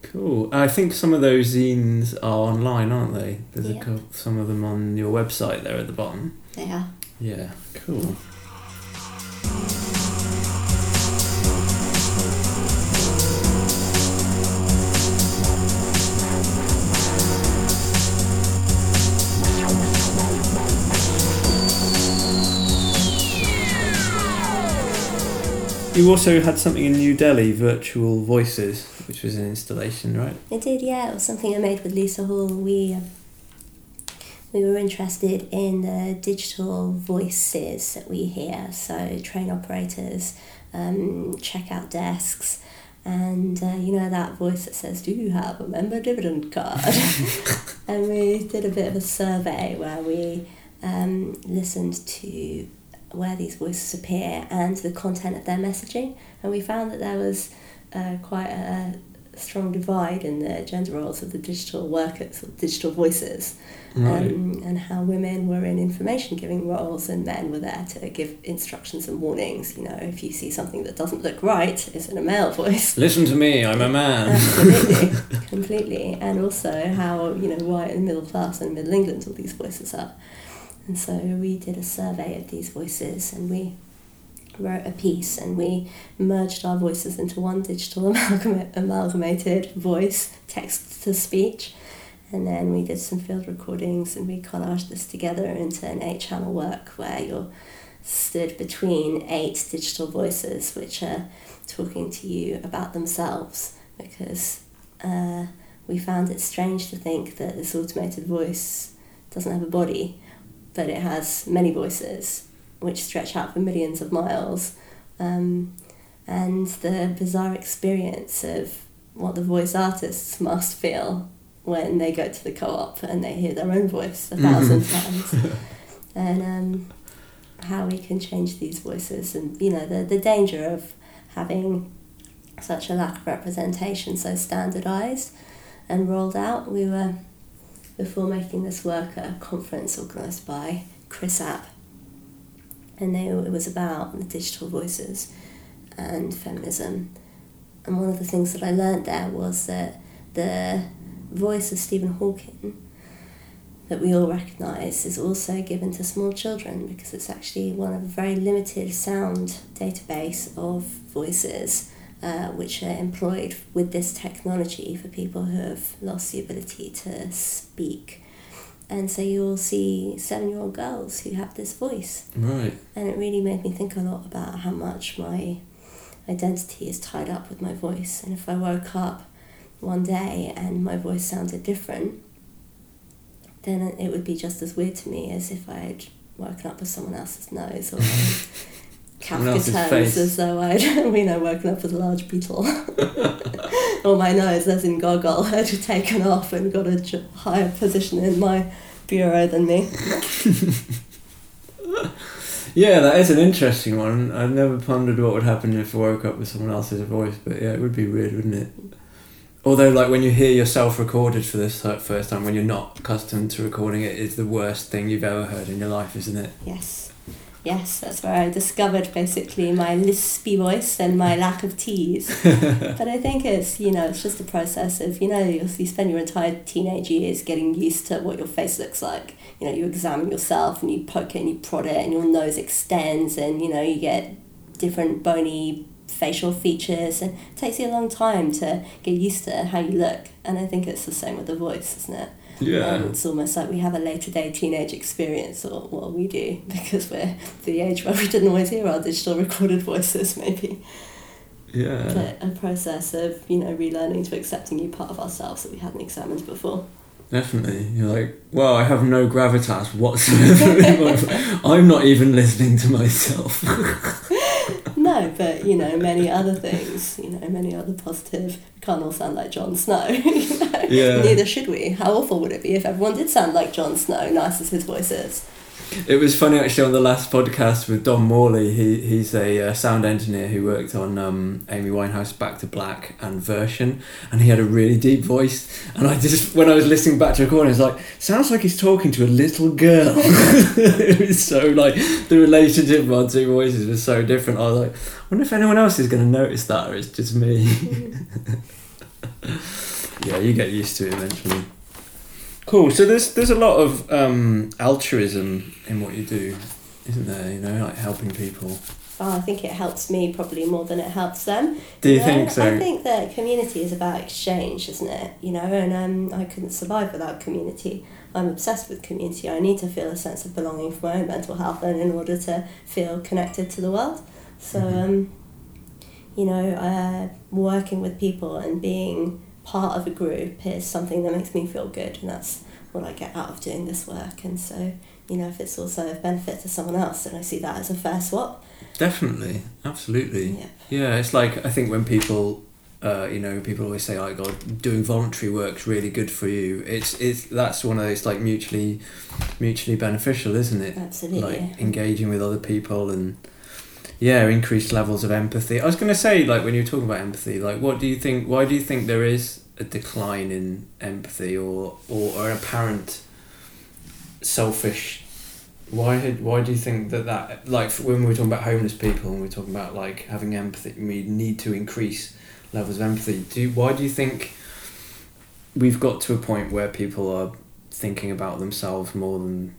Cool. I think some of those zines are online, aren't they? There's a couple, some of them on your website there at the bottom. They are. Yeah, cool. You also had something in New Delhi, Virtual Voices, which was an installation, right? I did, yeah. It was something I made with Lisa Hall. We um, we were interested in the digital voices that we hear, so train operators, um, checkout desks, and uh, you know that voice that says, "Do you have a member dividend card?" and we did a bit of a survey where we um, listened to where these voices appear and the content of their messaging, and we found that there was uh, quite a strong divide in the gender roles of the digital workers or digital voices um, and how women were in information giving roles and men were there to give instructions and warnings. You know if you see something that doesn't look right it's in a male voice. Listen to me, I'm a man. absolutely. Completely. And also how you know white and middle class and middle england all these voices are and so we did a survey of these voices and we wrote a piece and we merged our voices into one digital amalgam- amalgamated voice text to speech. And then we did some field recordings and we collaged this together into an eight channel work where you're stood between eight digital voices which are talking to you about themselves. Because uh, we found it strange to think that this automated voice doesn't have a body but it has many voices which stretch out for millions of miles. Um, and the bizarre experience of what the voice artists must feel when they go to the co-op and they hear their own voice a 1000 times. And um, how we can change these voices and you know the, the danger of having such a lack of representation so standardized and rolled out. We were before making this work at a conference organised by CRiSAP. And they, it was about the digital voices and feminism. And one of the things that i learned there was that the voice of stephen hawking that we all recognise is also given to small children because it's actually one of a very limited sound database of voices uh, which are employed with this technology for people who have lost the ability to speak. And so you'll see seven year old girls who have this voice. Right. And it really made me think a lot about how much my identity is tied up with my voice. And if I woke up one day and my voice sounded different, then it would be just as weird to me as if I'd woken up with someone else's nose or Kafka tones face. as though I'd, you know, woken up with a large beetle. or my nose, as in Gogol, had taken off and got a higher position in my bureau than me. Yeah, that is an interesting one. I've never pondered what would happen if I woke up with someone else's voice, but yeah, it would be weird, wouldn't it? Although, like when you hear yourself recorded for this like, first time, when you're not accustomed to recording it, it's the worst thing you've ever heard in your life, isn't it? Yes. Yes, that's where I discovered basically my lispy voice and my lack of T's. but I think it's, you know, it's just a process of, you know, you you spend your entire teenage years getting used to what your face looks like. You know, you examine yourself and you poke it and you prod it and your nose extends and, you know, you get different bony facial features and it takes you a long time to get used to how you look. And I think it's the same with the voice, isn't it? Um, it's almost like we have a later day teenage experience, or well, we do because we're the age where we didn't always hear our digital recorded voices, maybe. Yeah. But a process of, you know, relearning to accept a new part of ourselves that we hadn't examined before. Definitely. You're like, well, I have no gravitas whatsoever. I'm not even listening to myself. No, but you know, many other things, you know, many other positive. We can't all sound like Jon Snow. you know? Yeah. Neither should we. How awful would it be if everyone did sound like Jon Snow, nice as his voice is? It was funny actually on the last podcast with Dom Morley. He he's a uh, sound engineer who worked on um, Amy Winehouse Back to Black and Version, and he had a really deep voice. And I just when I was listening back to a recording, I was like, sounds like he's talking to a little girl. it was so like the relationship of our two voices was so different. I was like, I wonder if anyone else is going to notice that, or it's just me. yeah, you get used to it eventually. Cool. So there's there's a lot of um, altruism in what you do, isn't there? You know, like helping people. Oh, I think it helps me probably more than it helps them. Do you know? think so? I think that community is about exchange, isn't it? You know, and um, I couldn't survive without community. I'm obsessed with community. I need to feel a sense of belonging for my own mental health and in order to feel connected to the world. So, Mhm. um, you know, uh, working with people and being part of a group is something that makes me feel good, and that's what I get out of doing this work. And so, you know, if it's also of benefit to someone else, then I see that as a fair swap. Definitely, absolutely. Yeah. Yeah, it's like I think when people, uh, you know, people always say, "Oh God, doing voluntary work's really good for you." It's it's that's one of those like mutually, mutually beneficial, isn't it? Absolutely. Like engaging with other people and yeah, increased levels of empathy. I was gonna say like when you were talking about empathy, like what do you think? Why do you think there is a decline in empathy or or, or an apparent selfish? Why had, why do you think that that like when we were talking about homeless people and we were talking about like having empathy, we need to increase levels of empathy. Do why do you think we've got to a point where people are thinking about themselves more than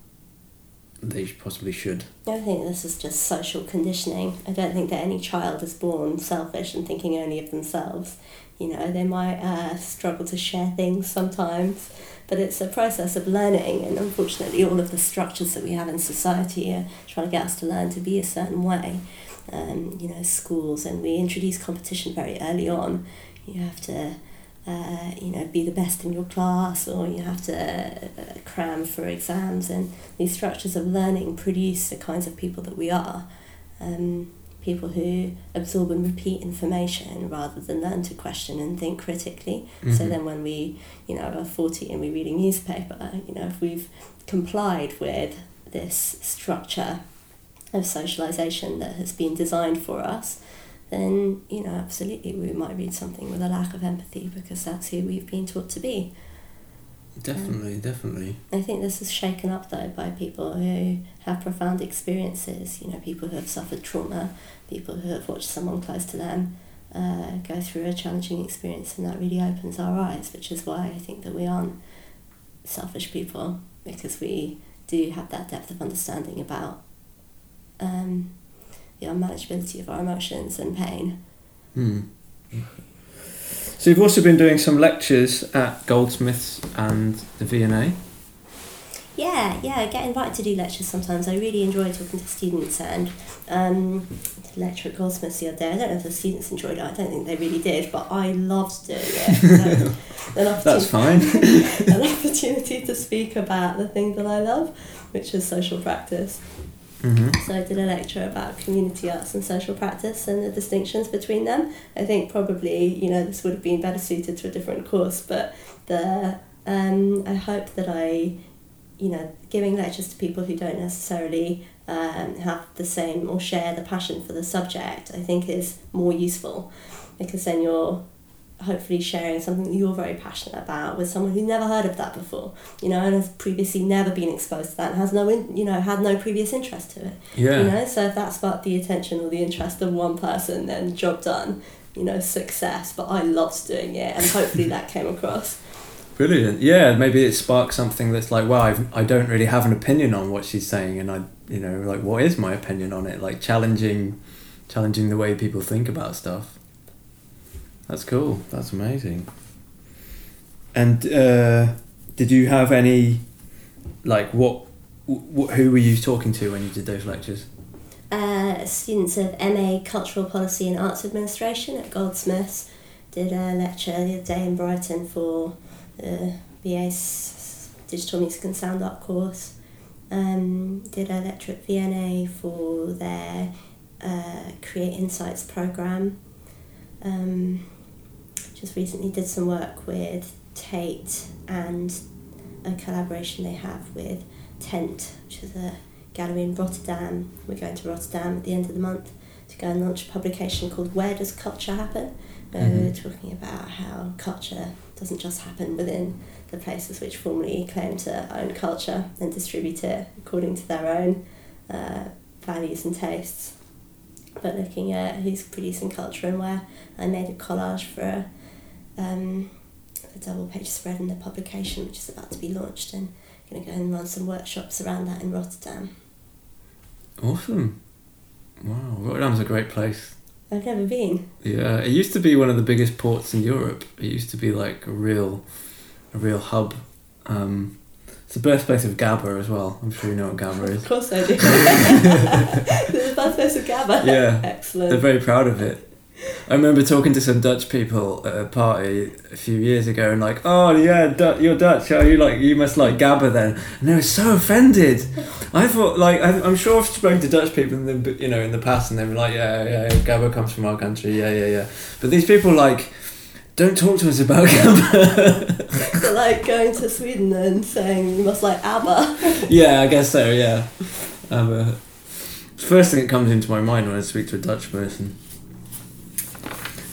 they possibly should? I think this is just social conditioning. I don't think that any child is born selfish and thinking only of themselves. You know, they might uh, struggle to share things sometimes, but it's a process of learning, and unfortunately, all of the structures that we have in society are trying to get us to learn to be a certain way. Um, you know, schools, and we introduce competition very early on. You have to uh, you know, be the best in your class, or you have to uh, cram for exams. And these structures of learning produce the kinds of people that we are. Um, people who absorb and repeat information rather than learn to question and think critically. So Mhm. then, when we, you know, are forty and we read a newspaper, you know, if we've complied with this structure of socialization that has been designed for us, then you know absolutely we might read something with a lack of empathy because that's who we've been taught to be. Definitely, definitely. I think this is shaken up though by people who have profound experiences. You know, people who have suffered trauma, people who have watched someone close to them uh, go through a challenging experience, and that really opens our eyes. Which is why I think that we aren't selfish people because we do have that depth of understanding about um, the unmanageability of our emotions and pain. Hmm. So you've also been doing some lectures at Goldsmiths and the V&A. Yeah, yeah, I get invited to do lectures sometimes. I really enjoy talking to students and um, did a lecture at Goldsmiths the other day. I don't know if the students enjoyed it, I don't think they really did, but I loved doing it. That's fine. an opportunity to speak about the thing that I love, which is social practice. Hmm So I did a lecture about community arts and social practice and the distinctions between them. I think probably you know this would have been better suited to a different course, but the um, I hope that I, you know, giving lectures to people who don't necessarily um, have the same or share the passion for the subject, I think is more useful, because then you're hopefully sharing something that you're very passionate about with someone who never heard of that before, you know, and has previously never been exposed to that and has no, in, you know, had no previous interest to it. Yeah. You know, so if that sparked the attention or the interest of one person, then job done. You know, success. But I loved doing it, and hopefully that came across. Brilliant. Yeah, maybe it sparks something that's like, well, I've, I don't really have an opinion on what she's saying, and I, you know, like, what is my opinion on it? Like challenging, challenging the way people think about stuff. That's cool. That's amazing. And uh, did you have any, like, what, wh- who were you talking to when you did those lectures? Uh, students of MA Cultural Policy and Arts Administration at Goldsmiths did a lecture the other day in Brighton for the BA's Digital Music and Sound Art course. Um, did a lecture at V&A for their uh, Create Insights program. Um, just recently did some work with Tate and a collaboration they have with Tent, which is a gallery in Rotterdam. We're going to Rotterdam at the end of the month to go and launch a publication called Where Does Culture Happen? Where Mhm. we're talking about how culture doesn't just happen within the places which formerly claim to own culture and distribute it according to their own uh, values and tastes. But looking at who's producing culture and where, I made a collage for a, um, a double page spread in the publication, which is about to be launched, and going to go and run some workshops around that in Rotterdam. Awesome. Wow, Rotterdam's a great place. I've never been. Yeah, it used to be one of the biggest ports in Europe. It used to be like a real, a real hub. Um, it's the birthplace of gabber as well. I'm sure you know what gabber is. Of course I do. the birthplace of gabber. Yeah. Excellent. They're very proud of it. I remember talking to some Dutch people at a party a few years ago, and like, oh yeah, du- you're Dutch. Oh, you like you must like gabber then, and they were so offended. I thought like I, I'm sure I've spoken to Dutch people in the you know in the past, and they were like, yeah, yeah, gabber comes from our country, yeah, yeah, yeah. But these people like, don't talk to us about gabber. So like going to Sweden and saying you must like ABBA. yeah, I guess so. Yeah, ABBA. First thing that comes into my mind when I speak to a Dutch person.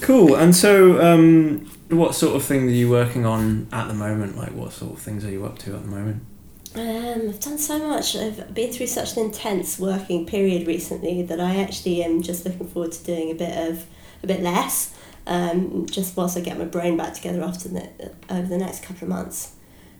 Cool. And so, um, what sort of thing are you working on at the moment? Like, what sort of things are you up to at the moment? Um, I've done so much. I've been through such an intense working period recently that I actually am just looking forward to doing a bit of a bit less. Um, just whilst I get my brain back together after the, over the next couple of months.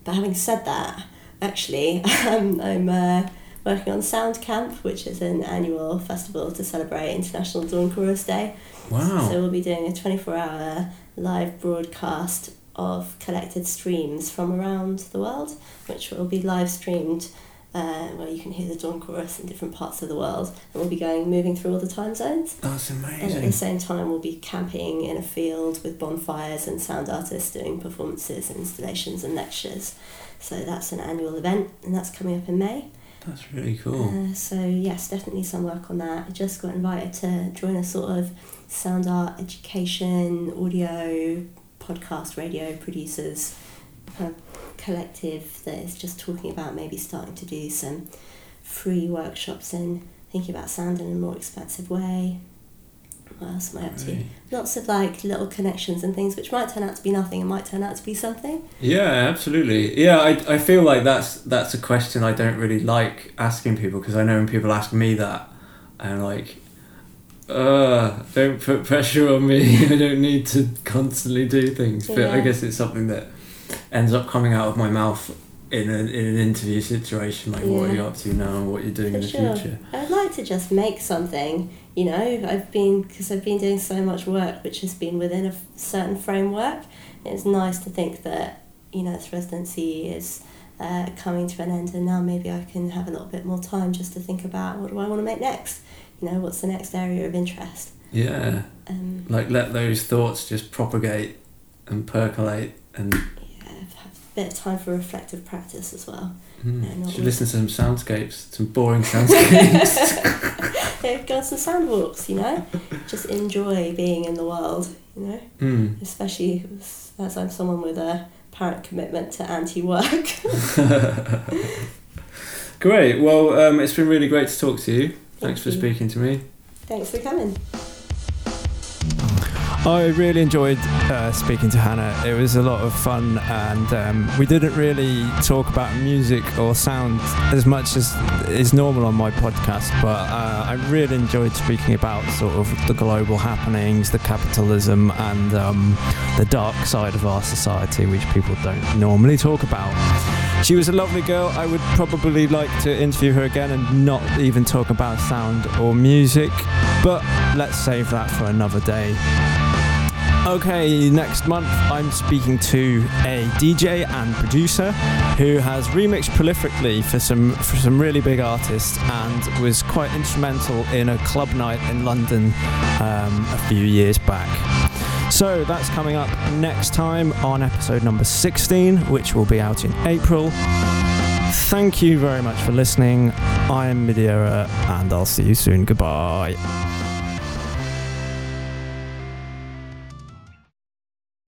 But having said that, actually, um, I'm uh, working on Sound Camp, which is an annual festival to celebrate International Dawn Chorus Day. Wow. So we'll be doing a 24 hour live broadcast of collected streams from around the world, which will be live streamed uh, where you can hear the dawn chorus in different parts of the world. And we'll be going, moving through all the time zones. That's And at the same time, we'll be camping in a field with bonfires and sound artists doing performances and installations and lectures. So that's an annual event, and that's coming up in May. That's really cool. Uh, so yes, definitely some work on that. I just got invited to join a sort of sound art education, audio, podcast, radio producers kind of collective that is just talking about maybe starting to do some free workshops and thinking about sound in a more expansive way. What else am I up to? Right. Lots of like little connections and things which might turn out to be nothing and might turn out to be something. Yeah, absolutely. Yeah, I, I feel like that's that's a question I don't really like asking people because I know when people ask me that, I'm like, uh, don't put pressure on me. I don't need to constantly do things. But I guess it's something that ends up coming out of my mouth in, a, in an interview situation, like what are you up to now and what you're doing For in the sure. future. I'd like to just make something, you know. I've been because I've been doing so much work which has been within a f- certain framework. It's nice to think that you know this residency is uh, coming to an end, and now maybe I can have a little bit more time just to think about what do I want to make next. You know, what's the next area of interest? Yeah, Um, like let those thoughts just propagate and percolate and yeah, have a bit of time for reflective practice as well. mm, should listen to some soundscapes, some boring soundscapes. Yeah, go on some sound walks. You know, just enjoy being in the world. You know. mm. especially as I'm someone with a apparent commitment to anti-work. Great. Well, um, it's been really great to talk to you. Thanks for speaking to me. Thanks for coming. I really enjoyed uh, speaking to Hannah. It was a lot of fun, and um, we didn't really talk about music or sound as much as is normal on my podcast. But uh, I really enjoyed speaking about sort of the global happenings, the capitalism, and um, the dark side of our society, which people don't normally talk about. She was a lovely girl. I would probably like to interview her again and not even talk about sound or music, but let's save that for another day. Okay, next month I'm speaking to a DJ and producer who has remixed prolifically for some for some really big artists and was quite instrumental in a club night in London um, a few years back. So that's coming up next time on episode number 16, which will be out in April. Thank you very much for listening. I am midierror, and I'll see you soon. Goodbye.